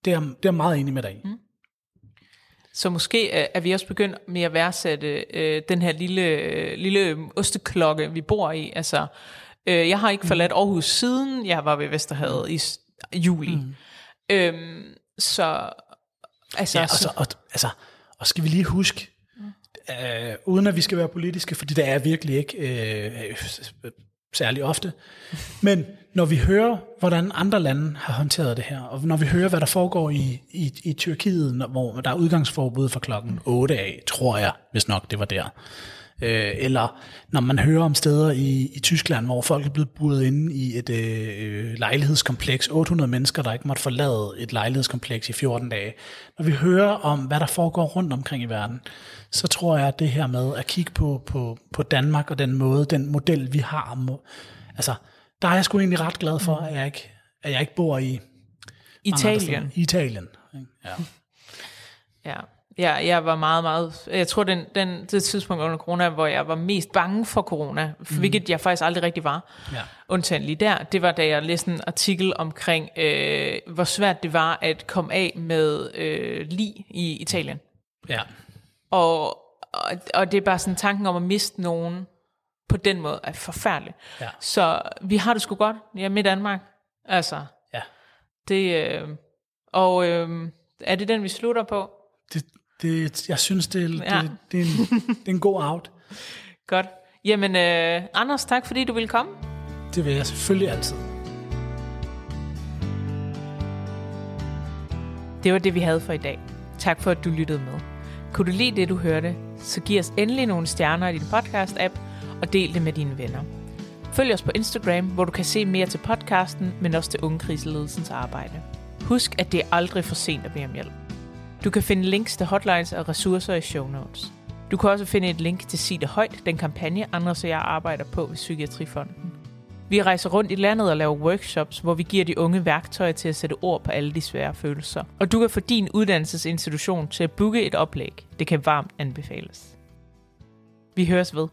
det, er, det er meget enig med dig i. Mm.
Så måske øh, er vi også begyndt med at værdsætte øh, den her lille, øh, lille osteklokke, vi bor i. Altså, øh, jeg har ikke forladt Aarhus siden jeg var ved Vesterhavet i s- juli. Mm. Øhm, så altså,
Ja, og, så, og, altså, og skal vi lige huske, øh, uden at vi skal være politiske, fordi det er virkelig ikke øh, særlig ofte, men når vi hører, hvordan andre lande har håndteret det her, og når vi hører, hvad der foregår i, i, i Tyrkiet, hvor der er udgangsforbud fra klokken 8 af, tror jeg, hvis nok det var der. Øh, eller når man hører om steder i, i Tyskland, hvor folk er blevet buret inde i et øh, lejlighedskompleks, 800 mennesker, der ikke måtte forlade et lejlighedskompleks i 14 dage. Når vi hører om, hvad der foregår rundt omkring i verden, så tror jeg, at det her med at kigge på, på, på Danmark og den måde, den model, vi har, må, altså, der er jeg sgu egentlig ret glad for, at jeg ikke, at jeg ikke bor i.
Italien.
Italien. Ja.
Ja. Ja, jeg var meget, meget... Jeg tror, den, den, det tidspunkt under corona, hvor jeg var mest bange for corona, mm. hvilket jeg faktisk aldrig rigtig var,
Ja.
undtagen lige der, det var, da jeg læste en artikel omkring, øh, hvor svært det var at komme af med øh, lig i Italien.
ja.
Og, og, og det er bare sådan tanken om at miste nogen på den måde er forfærdelig.
Ja.
Så vi har det sgu godt hjemme i Danmark. Altså,
Ja.
det... Øh, og øh, er det den, vi slutter på?
Det, det, jeg synes, det, er-
Ja.
det, det, er en, det er en god out.
Godt. Jamen, øh, Anders, tak fordi du ville komme.
Det vil jeg selvfølgelig altid.
Det var det, vi havde for i dag. Tak for, at du lyttede med. Kunne du lide det, du hørte, så giv os endelig nogle stjerner i din podcast-app og del det med dine venner. Følg os på Instagram, hvor du kan se mere til podcasten, men også til Ungekriseledelsens arbejde. Husk, at det er aldrig for sent at bede om hjælp. Du kan finde links til hotlines og ressourcer i show notes. Du kan også finde et link til Sig det højt, den kampagne, Anders og jeg arbejder på ved Psykiatrifonden. Vi rejser rundt i landet og laver workshops, hvor vi giver de unge værktøjer til at sætte ord på alle de svære følelser. Og du kan få din uddannelsesinstitution til at booke et oplæg. Det kan varmt anbefales. Vi høres ved.